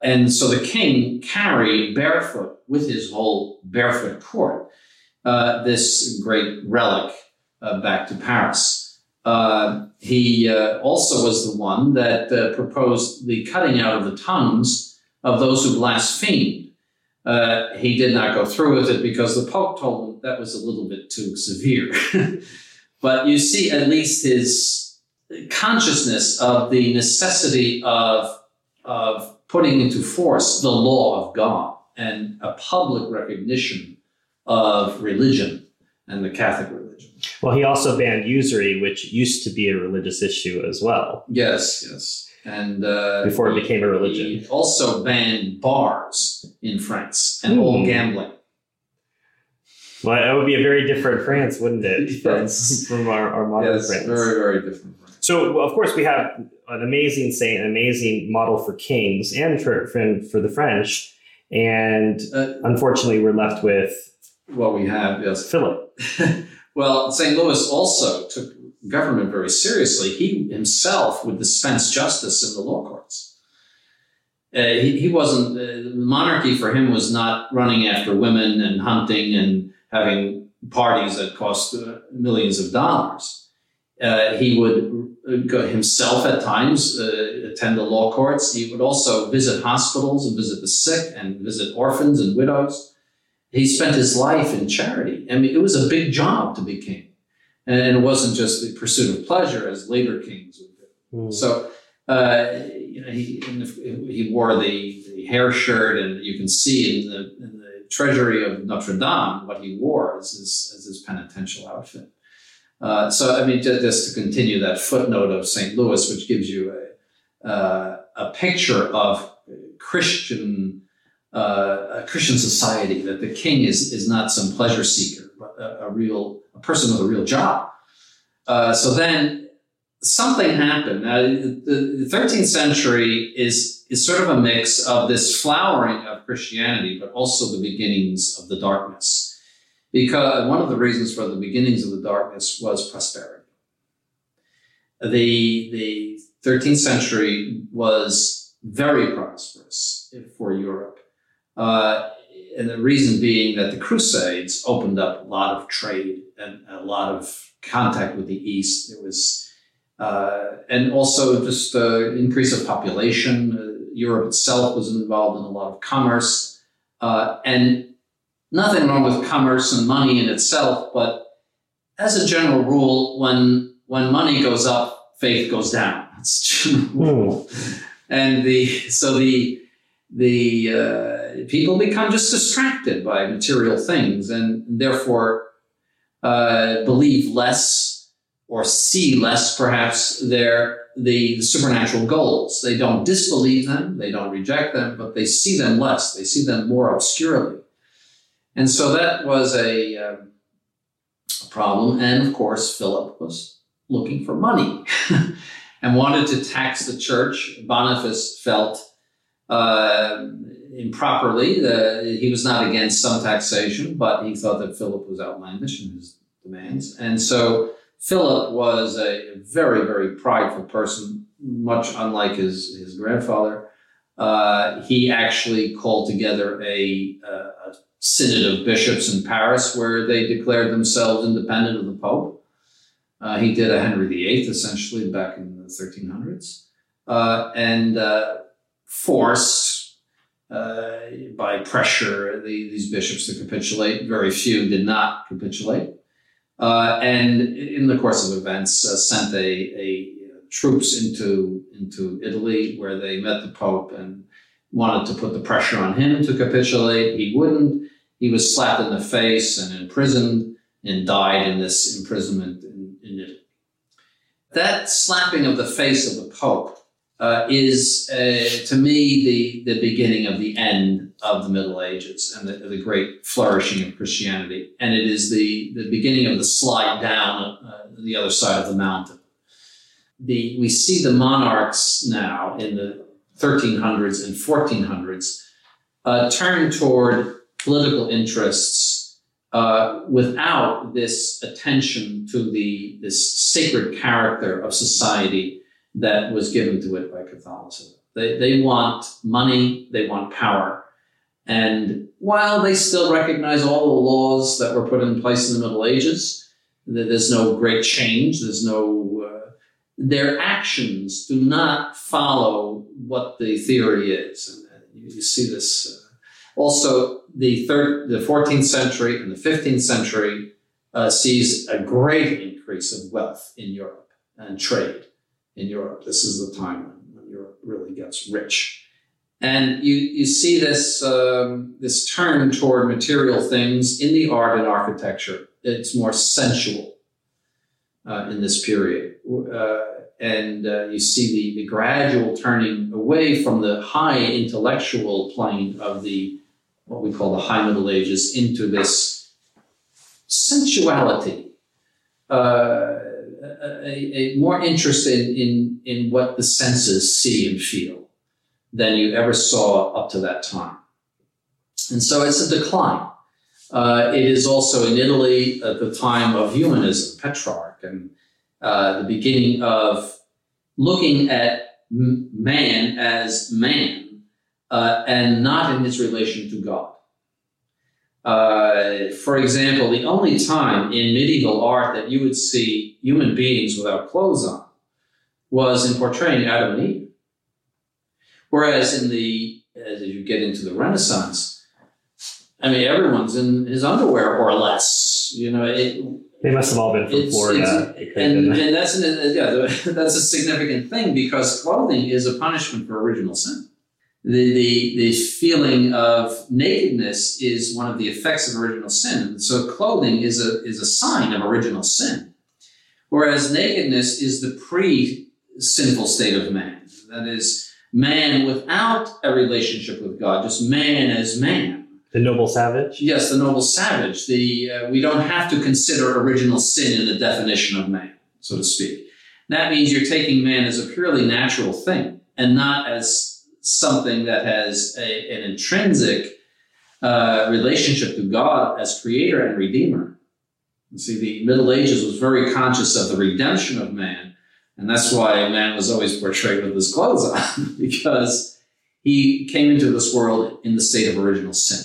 And so the king carried barefoot with his whole barefoot court uh, this great relic uh, back to Paris. Uh, he uh, also was the one that uh, proposed the cutting out of the tongues of those who blasphemed. Uh, he did not go through with it because the Pope told him that was a little bit too severe. but you see at least his consciousness of the necessity of, of putting into force the law of God and a public recognition of religion and the Catholic religion. Well, he also banned usury, which used to be a religious issue as well. Yes, yes. And uh, before it became a religion, he also banned bars in France and all Hmm. gambling. well, that would be a very different France, wouldn't it, from, Yes. from our, our modern Yes, France? very, very different. So, of course, we have an amazing saint, an amazing model for kings and for for, for the French, and Uh, unfortunately, we're left with what we have, yes. Philip. well, St. Louis also took government very seriously. He himself would dispense justice in the law courts. Uh, he, he wasn't, uh, the monarchy for him was not running after women and hunting and having parties that cost uh, millions of dollars. Uh, he would uh, go himself at times uh, attend the law courts. He would also visit hospitals and visit the sick and visit orphans and widows. He spent his life in charity. I mean, it was a big job to be king. And it wasn't just the pursuit of pleasure as later kings would do. So, uh, you know, he, the- he wore the, the hair shirt, and you can see in the, in the treasury of Notre Dame what he wore as his, as his penitential outfit. Uh, so, I mean, ju- just to continue that footnote of St. Louis, which gives you a, uh, a picture of Christian uh, a Christian society that the king is is not some pleasure seeker, a, real a person with a real job. Uh, so then something happened. Now, the, the 13th century is is sort of a mix of this flowering of Christianity, but also the beginnings of the darkness. Because one of the reasons for the beginnings of the darkness was prosperity. The the 13th century was very prosperous for Europe. Uh, and the reason being that the Crusades opened up a lot of trade and a lot of contact with the East. It was, uh, and also just the increase of population. Uh, Europe itself was involved in a lot of commerce, uh, and nothing wrong with commerce and money in itself. But as a general rule, when when money goes up, faith goes down. It's a general rule. And the so the the uh, people become just distracted by material things and therefore uh, believe less or see less perhaps their the supernatural goals. They don't disbelieve them they don't reject them but they see them less they see them more obscurely. And so that was a, um, a problem and of course philip was looking for money and wanted to tax the church. Boniface felt uh, improperly. The, he was not against some taxation, but he thought that Philip was outlandish in his demands. And so Philip was a very, very prideful person, much unlike his, his grandfather. Uh, he actually called together a, a, synod of bishops in Paris where they declared themselves independent of the Pope. Uh, he did a Henry VIII essentially back in the 1300s. Uh, and uh, forced uh, by pressure the, these bishops to capitulate. Very few did not capitulate. uh, and in the course of events, uh, sent a, a troops into into Italy, where they met the Pope and wanted to put the pressure on him to capitulate. He wouldn't. He was slapped in the face and imprisoned and died in this imprisonment in, in Italy. That slapping of the face of the Pope uh, is, uh, to me, the, the beginning of the end of the Middle Ages and the, the, great flourishing of Christianity. And it is the, the beginning of the slide down uh, the other side of the mountain. The, we see the monarchs now in the 1300s and 1400s uh, turn toward political interests uh, without this attention to the this sacred character of society that was given to it by Catholicism. They, they want money, they want power. And while they still recognize all the laws that were put in place in the Middle Ages, there's no great change, there's no, uh, their actions do not follow what the theory is. And you see this. Uh, also, the third, the 14th century and the 15th century uh, sees a great increase of wealth in Europe and trade in Europe. This is the time when Europe really gets rich. And you, you see this, um, this turn toward material things in the art and architecture. It's more sensual uh, in this period. Uh, and uh, you see the, the gradual turning away from the high intellectual plane of the what we call the High Middle Ages into this sensuality. Uh, a, a, more interest in, in, in what the senses see and feel than you ever saw up to that time. And so it's a decline. Uh, it is also in Italy at the time of humanism, Petrarch, and uh, the beginning of looking at man as man uh, and not in his relation to God. Uh, for example, the only time in medieval art that you would see human beings without clothes on was in portraying Adam and Eve. Whereas in the, as you get into the Renaissance, I mean, everyone's in his underwear or less. You know, it, they must have all been from Florida. It's, and, and that's an, yeah, that's a significant thing because clothing is a punishment for original sin the, the, the feeling of nakedness is one of the effects of original sin. So clothing is a, is a sign of original sin. Whereas nakedness is the pre sinful state of man. That is, man without a relationship with God, just man as man. The noble savage? Yes, the noble savage. The, uh, we don't have to consider original sin in the definition of man, so to speak. That means you're taking man as a purely natural thing and not as something that has a, an intrinsic uh, relationship to God as creator and redeemer. You see, the Middle Ages was very conscious of the redemption of man, and that's why man was always portrayed with his clothes on, because he came into this world in the state of original sin.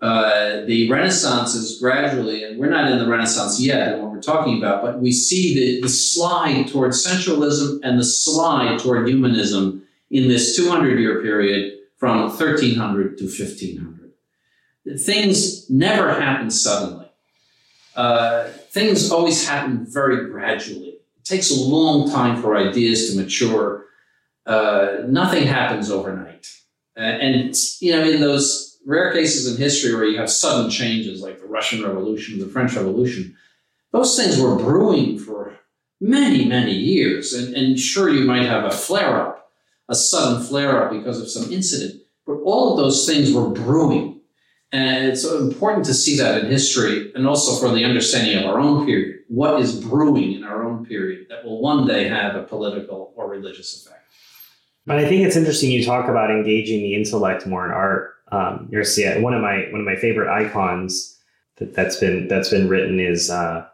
Uh, the Renaissance is gradually, and we're not in the Renaissance yet and what we're talking about, but we see the, the slide toward sensualism and the slide toward humanism in this 200 year period from 1300 to 1500. Things never happen suddenly. Uh, things always happen very gradually. It takes a long time for ideas to mature. Uh, nothing happens overnight. Uh, and, you know, in those rare cases in history where you have sudden changes like the Russian Revolution, the French Revolution, those things were brewing for many, many years. And, and sure, you might have a flare up a sudden flare up because of some incident. But all of those things were brewing. And it's important to see that in history and also for the understanding of our own period. What is brewing in our own period that will one day have a political or religious effect? But I think it's interesting you talk about engaging the intellect more in art. Um, see one of my one of my favorite icons that, that's been that's been written is uh,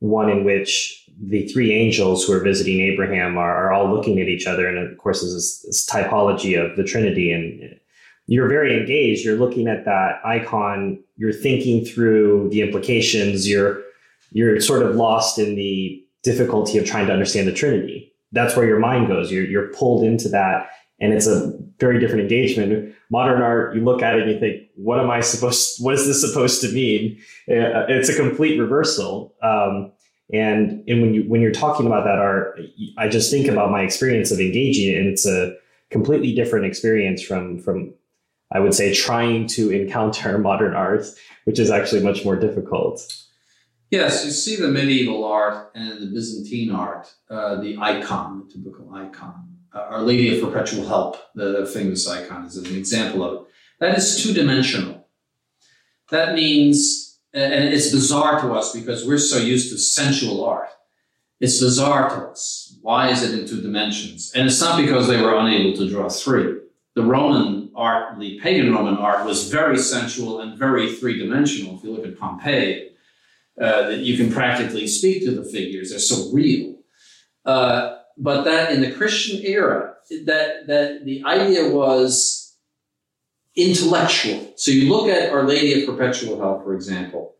one in which the three angels who are visiting Abraham are, are all looking at each other. And of course, there's this, this, typology of the Trinity. And you're very engaged. You're looking at that icon. You're thinking through the implications. You're, you're sort of lost in the difficulty of trying to understand the Trinity. That's where your mind goes. You're, you're pulled into that. and it's a very different engagement. Modern art, you look at it and you think, what am I supposed? What is this supposed to mean? Uh, it's a complete reversal. Um, and and when you when you're talking about that art, I just think about my experience of engaging it, and it's a completely different experience from from I would say trying to encounter modern art, which is actually much more difficult. Yes, you see the medieval art and the Byzantine art, uh, the icon, the typical icon. Uh, Our Lady of Perpetual Help, the famous icon, is an example of it. That is two dimensional. That means, and it's bizarre to us because we're so used to sensual art. It's bizarre to us. Why is it in two dimensions? And it's not because they were unable to draw three. The Roman art, the pagan Roman art, was very sensual and very three dimensional. If you look at Pompeii, uh, that you can practically speak to the figures; they're so real. Uh, but that in the Christian era, that that the idea was intellectual. So you look at Our Lady of Perpetual Help, for example,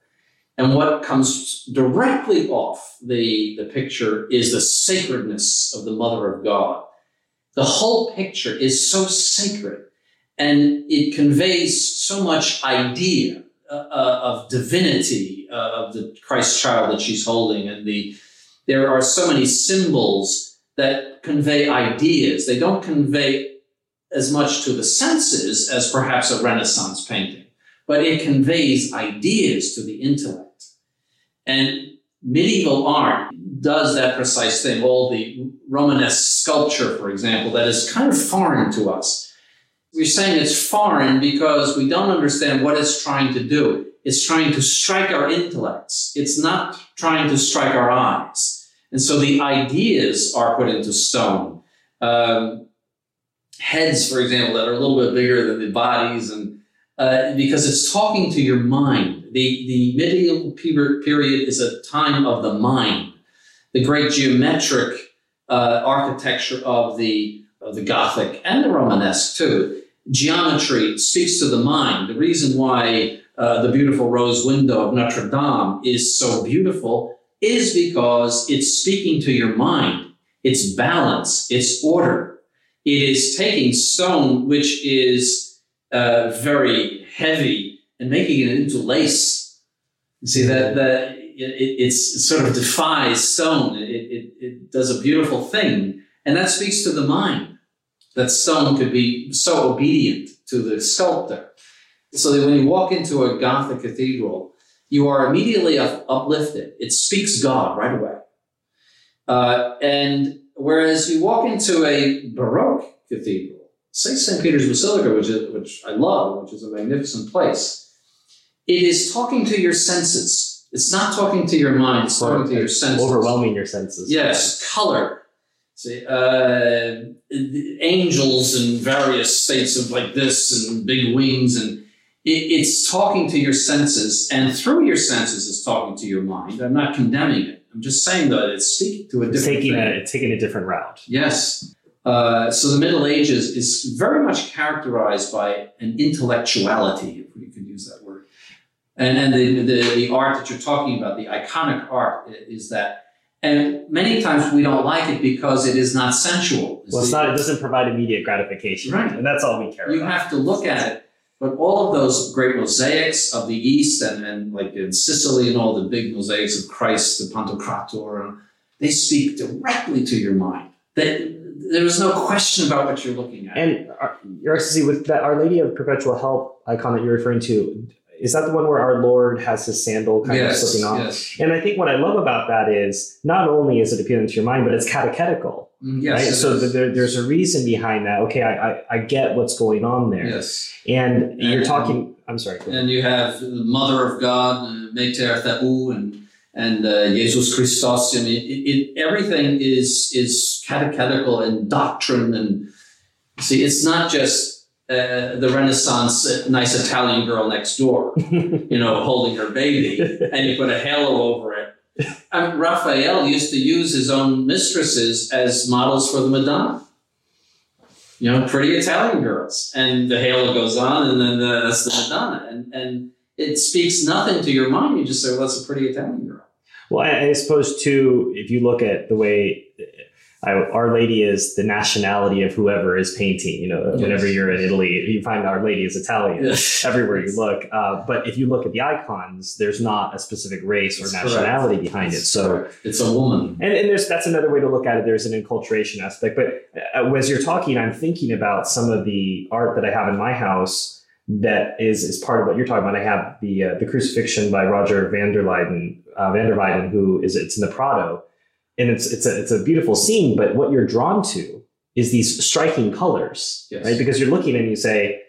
and what comes directly off the, the picture is the sacredness of the Mother of God. The whole picture is so sacred and it conveys so much idea uh, uh, of divinity uh, of the Christ child that she's holding. And the, there are so many symbols that convey ideas. They don't convey as much to the senses as perhaps a Renaissance painting, but it conveys ideas to the intellect. And medieval art does that precise thing. All the Romanesque sculpture, for example, that is kind of foreign to us. We're saying it's foreign because we don't understand what it's trying to do. It's trying to strike our intellects. It's not trying to strike our eyes. And so the ideas are put into stone. Um, heads, for example, that are a little bit bigger than the bodies, and uh, because it's talking to your mind. The, the medieval period is a time of the mind. The great geometric uh, architecture of the, of the Gothic and the Romanesque, too. Geometry speaks to the mind. The reason why uh, the beautiful rose window of Notre Dame is so beautiful is because it's speaking to your mind. It's balance, it's order. It is taking stone, which is uh, very heavy, and making it into lace. You see that that it, it sort of defies stone. It, it, it does a beautiful thing, and that speaks to the mind. That stone could be so obedient to the sculptor. So that when you walk into a Gothic cathedral, you are immediately uplifted. It speaks God right away. Uh, and whereas you walk into a Baroque cathedral, say St. Peter's Basilica, which, is, which I love, which is a magnificent place, it is talking to your senses. It's not talking to your mind, it's talking to your senses. Overwhelming your senses. Yes, color. See, uh, angels in various states of like this and big wings and it's talking to your senses, and through your senses, it's talking to your mind. I'm not condemning it. I'm just saying that it's speaking to a different taking thing. a taking a different route. Yes. Uh, so the Middle Ages is very much characterized by an intellectuality, if we can use that word. And, and the, the, the art that you're talking about, the iconic art, is that. And many times we don't like it because it is not sensual. Well, it's not. It doesn't provide immediate gratification, Right. And that's all we care You about. You have to look at it. But all of those great mosaics of the East and, and like in Sicily and all the big mosaics of Christ, the Pantocrator, they speak directly to your mind. They, there is no question about what you're looking at. And our, Your Excellency, with that Our Lady of Perpetual Help icon that you're referring to, is that the one where our Lord has his sandal kind of slipping off? yes, And I think what I love about that is not only is it appealing to your mind, but it's catechetical, yes. right? So there, there's a reason behind that. Okay, I, I, I get what's going on there. yes. And you're And- talking. I'm sorry. And you have the Mother of God, uh, Mater Theou, and and uh, Jesus Christos. I mean, it, it, everything is is catechetical and doctrine, and see, it's not just uh, the Renaissance uh, nice Italian girl next door, you know, holding her baby, and you put a halo over it. Raphael used to use his own mistresses as models for the Madonna. You know, pretty Italian girls, and the halo goes on, and then uh, that's the Madonna, and and it speaks nothing to your mind. You just say, "Well, that's a pretty Italian girl." Well, I, I suppose too, if you look at the way I, Our Lady is the nationality of whoever is painting. You know, Yes. whenever you're in Italy, you find Our Lady is Italian Yes. everywhere you look. Uh, but if you look at the icons, there's not a specific race or That's correct. nationality behind it. So correct. it's a woman. and, and there's that's another way to look at it. There's an enculturation aspect. But uh, as you're talking, I'm thinking about some of the art that I have in my house that is is part of what you're talking about. I have the uh, the crucifixion by Roger van der Leyden, uh, van der Weyden, who is it's in the Prado, and it's it's a it's a beautiful scene. But what you're drawn to is these striking colors, Yes. right? Because you're looking and you say.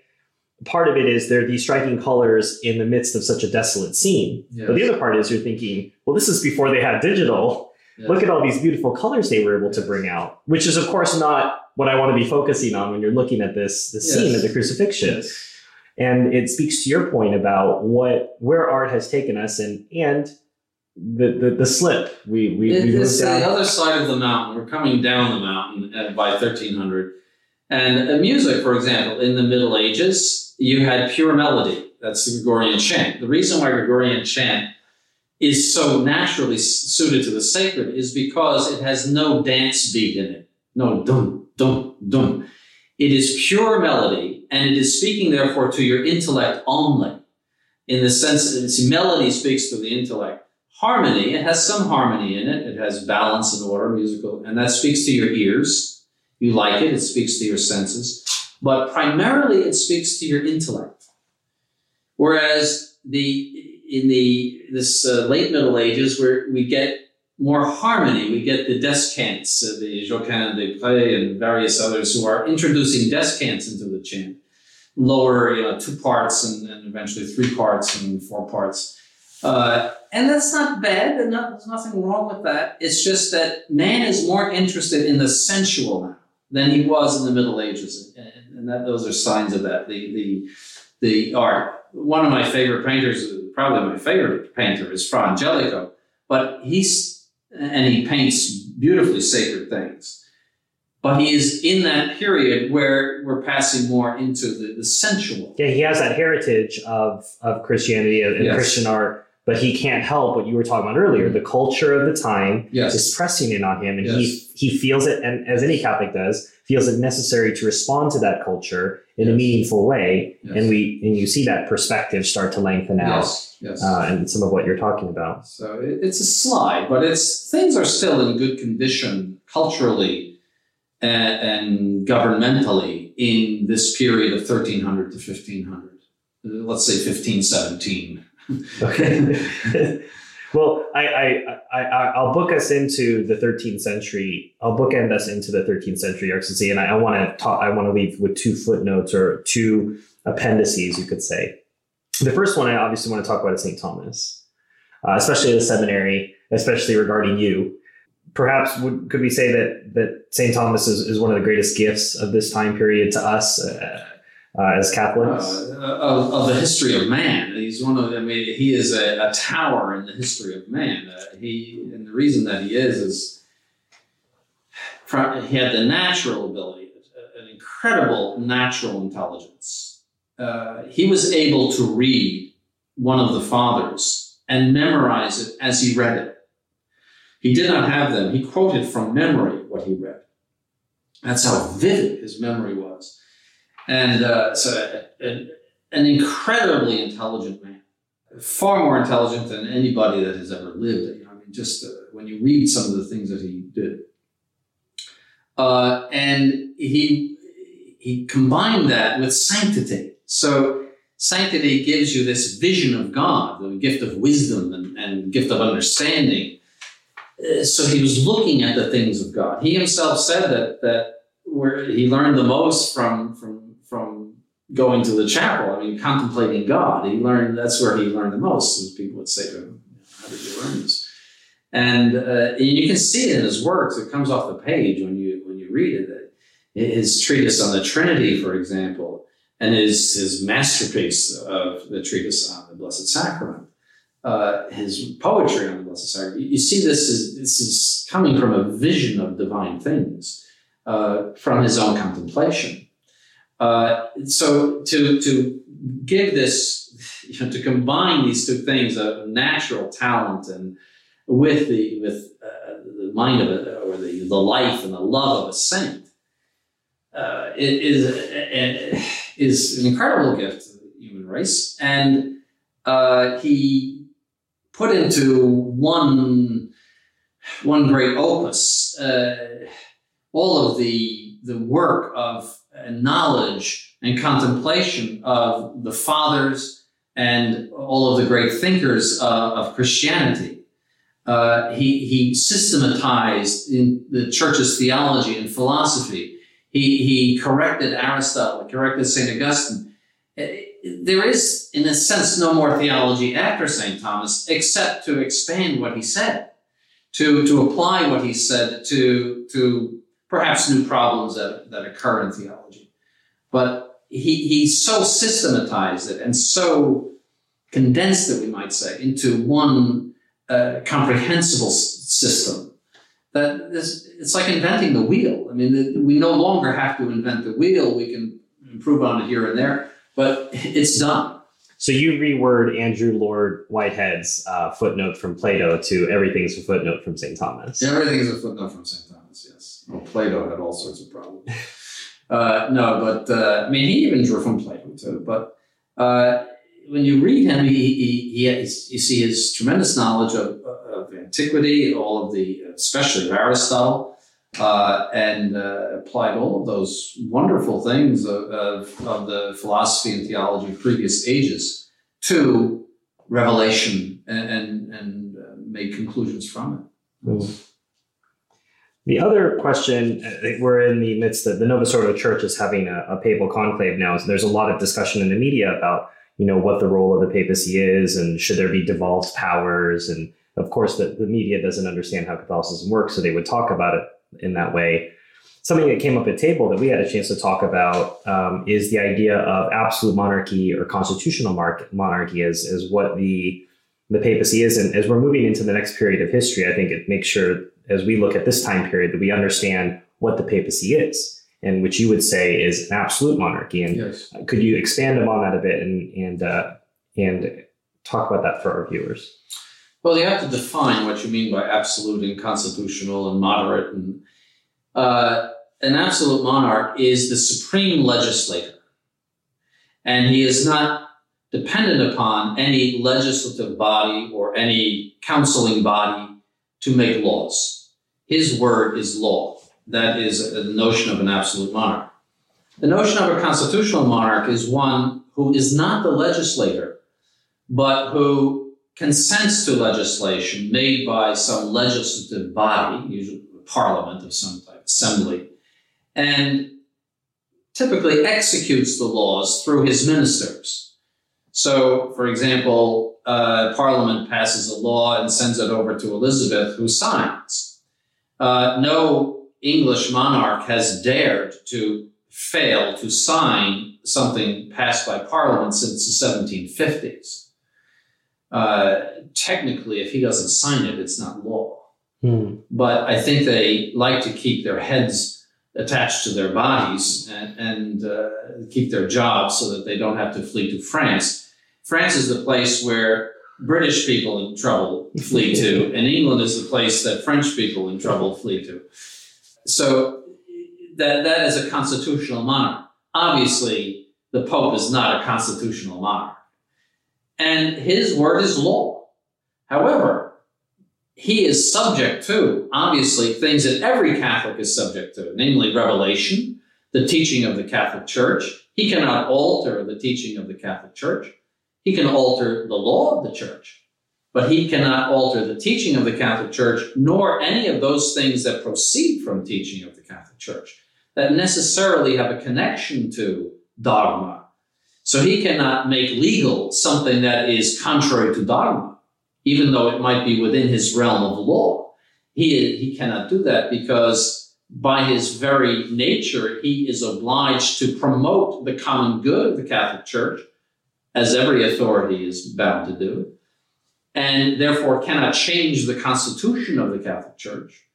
Part of it is there are these striking colors in the midst of such a desolate scene. But the other part is you're thinking, well, this is before they had digital Yes. look at all these beautiful colors they were able to bring out which is of course not what i want to be focusing on when you're looking at this the scene of the crucifixion Yes. and it speaks to your point about what where art has taken us and and the the, the slip we we, It we moved is the down other side of the mountain. We're coming down the mountain at, by 1300. And uh, music, for example, in the Middle Ages, you had pure melody. That's the Gregorian chant. The reason why Gregorian chant is so naturally suited to the sacred is because it has no dance beat in it. No dum, dum, dum. It is pure melody, and it is speaking, therefore, to your intellect only, in the sense that its melody speaks to the intellect harmony. It has some harmony in it. It has balance and order, musical, and that speaks to your ears. You like it. It speaks to your senses, but primarily it speaks to your intellect. Whereas the in the this uh, late Middle Ages, where we get more harmony, we get the descants, uh, the Josquin des Prez and various others who are introducing descants into the chant, lower, you know, two parts and, and eventually three parts and four parts. Uh, and that's not bad. There's, not, there's nothing wrong with that. It's just that man is more interested in the sensual now than he was in the Middle Ages, and, and that those are signs of that. The the the art. One of my favorite painters, probably my favorite painter, is Fra Angelico, but he's and he paints beautifully sacred things. But he is in that period where we're passing more into the, the sensual. yeah he has that heritage of of christianity and Yes. christian art but he can't help what you were talking about earlier the culture of the time Yes. is pressing in on him and Yes. he he feels it and as any catholic does feels it necessary to respond to that culture in a meaningful way Yes. and we and you see that perspective start to lengthen out Yes. Yes. uh, and some of what you're talking about So it, it's a slide, but it's things are still in good condition culturally and, and governmentally in this period of 1300 to 1500. Uh, Let's say 1517. Okay. Well I, I i I- i'll book us into the 13th century i'll bookend us into the 13th century excellency and i, I want to talk i want to leave with two footnotes or two appendices you could say. The first one i obviously want to talk about is st thomas uh, especially the seminary especially regarding you. Perhaps would, could we say that that st thomas is, is one of the greatest gifts of this time period to us? Uh, uh, as catholics Uh, of, of the history of man. He's one of, I mean, he is a, a tower in the history of man. Uh, he, and the reason that he is, is he had the natural ability, an incredible natural intelligence. Uh, he was able to read one of the fathers and memorize it as he read it. He did not have them. He quoted from memory what he read. That's how vivid his memory was. And uh, so, an, an incredibly intelligent man, far more intelligent than anybody that has ever lived. You know, I mean, just uh, when you read some of the things that he did, uh, and he he combined that with sanctity. So sanctity gives you this vision of God, the gift of wisdom and, and gift of understanding. Uh, so he was looking at the things of God. He himself said that that where he learned the most from from from going to the chapel. I mean, contemplating God. He learned that's where he learned the most. As people would say to him, "How did you learn this?" And, uh, and you can see it in his works. It comes off the page when you when you read it. His treatise on the Trinity, for example, and his his masterpiece of the treatise on the Blessed Sacrament. Uh, his poetry on the Blessed Sacrament. You, you see, this is this is coming from a vision of divine things uh, from his own contemplation. Uh, so to to give this, you know, to combine these two things of natural talent and with the with uh, the mind of a or the, the life and the love of a saint uh, is, is an incredible gift to the human race. And uh, he put into one, one great opus uh, all of the, the work of knowledge and contemplation of the fathers and all of the great thinkers uh, of Christianity. Uh, he, he systematized in the church's theology and philosophy. He, he corrected Aristotle, corrected St. Augustine. Uh, there is, in a sense, no more theology after St. Thomas except to expand what he said, to, to apply what he said to, to perhaps new problems that, that occur in theology. But he, he so systematized it and so condensed it, we might say, into one uh, comprehensible s- system that this, it's like inventing the wheel. I mean, the, we no longer have to invent the wheel. We can improve on it here and there, but it's done. So you reword Andrew Lord Whitehead's uh, footnote from Plato to everything's a footnote from St. Thomas. Everything is a footnote from St. Well, Plato had all sorts of problems. uh, no, but uh, I mean, he even drew from Plato too. But uh, when you read him, he, he, he has, you see his tremendous knowledge of, of antiquity, all of the, especially of Aristotle, uh, and uh, applied all of those wonderful things of, of, of, the philosophy and theology of previous ages to revelation and, and, and uh, conclusions from it. Mm. The other question, we're in the midst of the Novus Ordo Church is having a, a papal conclave now. So there's a lot of discussion in the media about you know what the role of the papacy is and should there be devolved powers and of course the, the media doesn't understand how catholicism works so they would talk about it in that way something that came up at table that we had a chance to talk about um, is the idea of absolute monarchy or constitutional monarchy as, as what the the papacy is and as we're moving into the next period of history i think it makes sure as we look at this time period that we understand what the papacy is and which you would say is an absolute monarchy. And yes. could you expand upon that a bit and and uh, and talk about that for our viewers? Well, you have to define what you mean by absolute and constitutional and moderate. And uh, an absolute monarch is the supreme legislator, and he is not dependent upon any legislative body or any counseling body to make laws. His word is law. That is the notion of an absolute monarch. The notion of a constitutional monarch is one who is not the legislator, but who consents to legislation made by some legislative body, usually a parliament of some type, assembly, and typically executes the laws through his ministers. So, for example, uh, Parliament passes a law and sends it over to Elizabeth, who signs. Uh, no English monarch has dared to fail to sign something passed by Parliament since the 1750s. Uh, technically, if he doesn't sign it, it's not law. Hmm. But I think they like to keep their heads attached to their bodies and, and uh, keep their jobs so that they don't have to flee to France. France is the place where British people in trouble flee to, and England is the place that French people in trouble flee to. So that, that is a constitutional monarch. Obviously, the Pope is not a constitutional monarch. And his word is law. However, he is subject to, obviously, things that every Catholic is subject to, namely revelation, the teaching of the Catholic Church. He cannot alter the teaching of the Catholic Church. He can alter the law of the Church but he cannot alter the teaching of the Catholic Church, nor any of those things that proceed from teaching of the Catholic Church that necessarily have a connection to dogma. So he cannot make legal something that is contrary to dogma, even though it might be within his realm of law. He, he cannot do that because by his very nature, he is obliged to promote the common good of the Catholic Church, as every authority is bound to do and therefore cannot change the constitution of the Catholic Church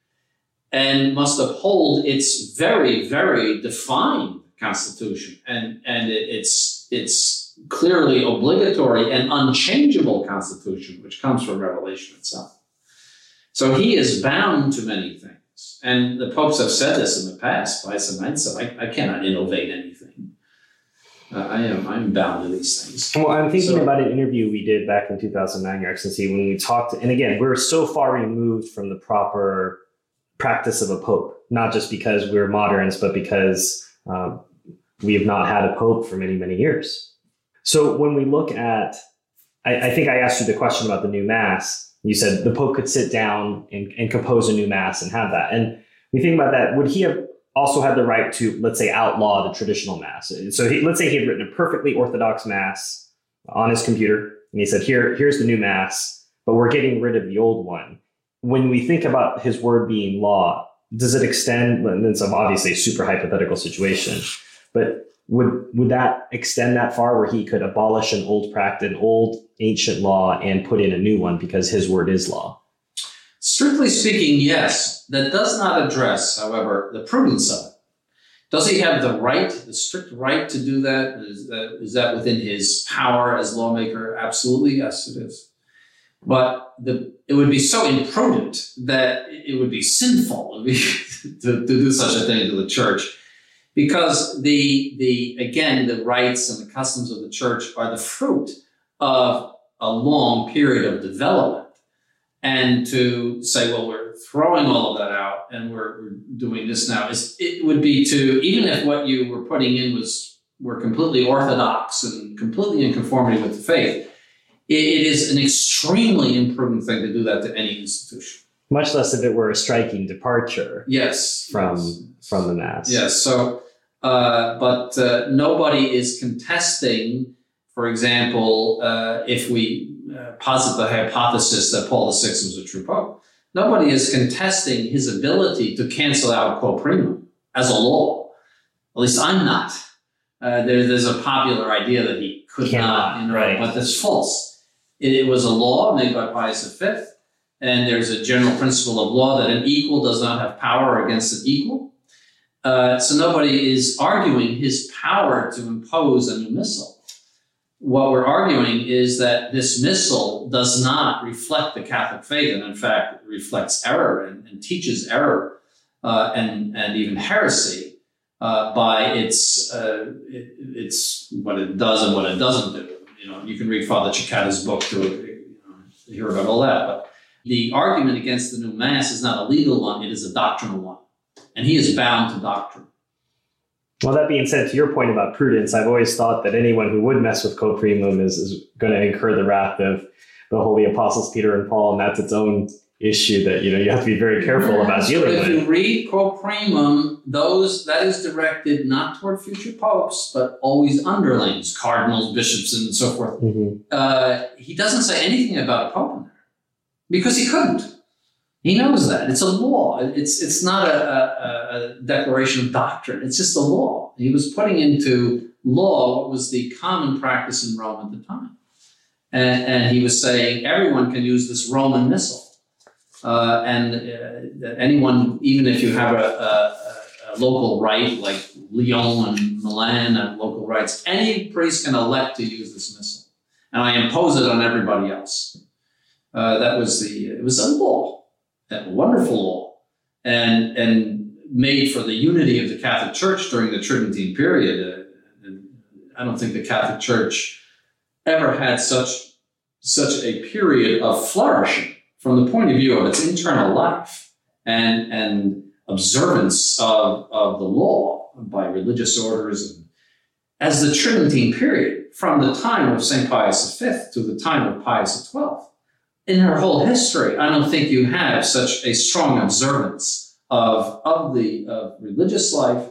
and must uphold its very, very defined constitution. And, and it's, it's clearly obligatory and unchangeable constitution, which comes from Revelation itself. So he is bound to many things. And the popes have said this in the past. Pius IX said, I, I cannot innovate anything. I am I'm bound to these things. Well, I'm thinking so, about an interview we did back in 2009, Your Excellency, when we talked. And again, we're so far removed from the proper practice of a pope, not just because we're moderns, but because um, we have not had a pope for many, many years. So when we look at, I, I think I asked you the question about the new mass. You said the pope could sit down and, and compose a new mass and have that. And we think about that. Would he have also had the right to, let's say, outlaw the traditional mass? So he, let's say he had written a perfectly orthodox mass on his computer, and he said, "Here, here's the new mass, but we're getting rid of the old one." when we think about his word being law, does it extend? And it's obviously a super hypothetical situation, but would would that extend that far where he could abolish an old practice, an old ancient law, and put in a new one because his word is law? Strictly speaking, yes. That does not address, however, the prudence of it. Does he have the right, the strict right to do that? Is that, is that within his power as lawmaker? Absolutely, yes, it is. But the, it would be so imprudent that it would be sinful to, to do such a thing to the church because the, the, again, the rites and the customs of the church are the fruit of a long period of development. And to say, well, we're throwing all of that out and we're, we're doing this now is it would be to, even if what you were putting in was, were completely orthodox and completely in conformity with the faith, it is an extremely imprudent thing to do that to any institution. Much less if it were a striking departure. Yes. From yes. from the mass. Yes. So, uh, but uh, nobody is contesting. For example, uh, if we uh, posit the hypothesis that Paul VI was a true pope, nobody is contesting his ability to cancel out quo primum as a law. At least I'm not. Uh, there, there's a popular idea that he could Cannot, not, you know, right. but that's false. It was a law made by Pius V, and there's a general principle of law that an equal does not have power against an equal. Uh, so nobody is arguing his power to impose a new missal. What we're arguing is that this missal does not reflect the Catholic faith, and in fact reflects error and, and teaches error uh, and and even heresy uh, by its uh, it, its what it does and what it doesn't do you know, you can read Father Cekada's book to you know, hear about all that. But the argument against the new mass is not a legal one; it is a doctrinal one, and he is bound to doctrine. Well, that being said, to your point about prudence, I've always thought that anyone who would mess with quo primum is, is going to incur the wrath of the holy apostles Peter and Paul, and that's its own issue that you know you have to be very careful about dealing if with. If you read quo those that is directed not toward future popes, but always underlings, cardinals, bishops, and so forth. Mm-hmm. Uh, he doesn't say anything about a pope in there because he couldn't. He knows that it's a law. It's it's not a, a, a declaration of doctrine. It's just a law. He was putting into law what was the common practice in Rome at the time. And, and, he was saying everyone can use this Roman missal. Uh, and uh, anyone, even if you have a, a, local rite like Lyon and Milan and local rites, any priest can elect to use this missal, and I impose it on everybody else. Uh, that was the it was a law, a wonderful law, and and made for the unity of the Catholic Church during the Tridentine period. Uh, I don't think the Catholic Church ever had such such a period of flourishing from the point of view of its internal life and, and observance of, of the law by religious orders and as the Tridentine period, from the time of St. Pius V to the time of Pius XII. In her whole history, I don't think you have such a strong observance of, of the of religious life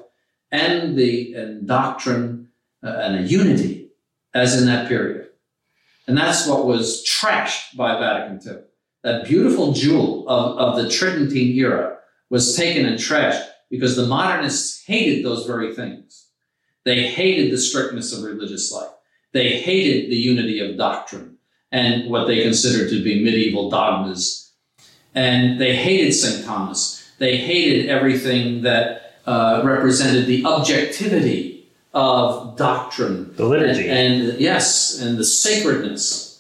and the and doctrine uh, and a unity as in that period. And that's what was trashed by Vatican II that beautiful jewel of, of the Tridentine era was taken and trashed because the modernists hated those very things. They hated the strictness of religious life. They hated the unity of doctrine and what they considered to be medieval dogmas. And they hated St. Thomas. They hated everything that uh, represented the objectivity of doctrine. The liturgy. And, and yes, and the sacredness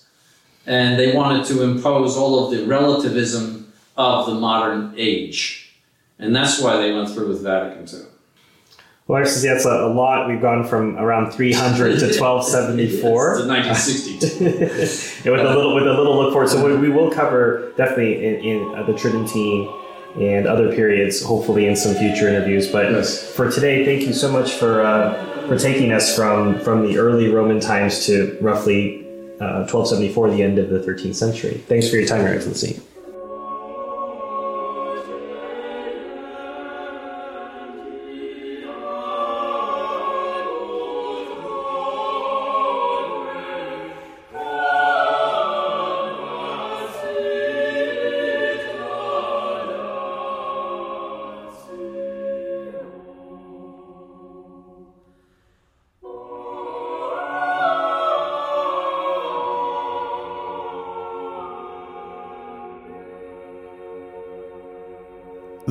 and they wanted to impose all of the relativism of the modern age. And that's why they went through with Vatican II. Well, actually, that's a, a lot. We've gone from around 300 to 1274. to 1962. yeah, with a little with a little look forward. So we, we will cover definitely in, in uh, the Tridentine and other periods, hopefully in some future interviews. But Yes. for today, thank you so much for uh, for taking us from from the early Roman times to roughly uh, 1274, the end of the 13th century. Thanks for your time, Your Excellency.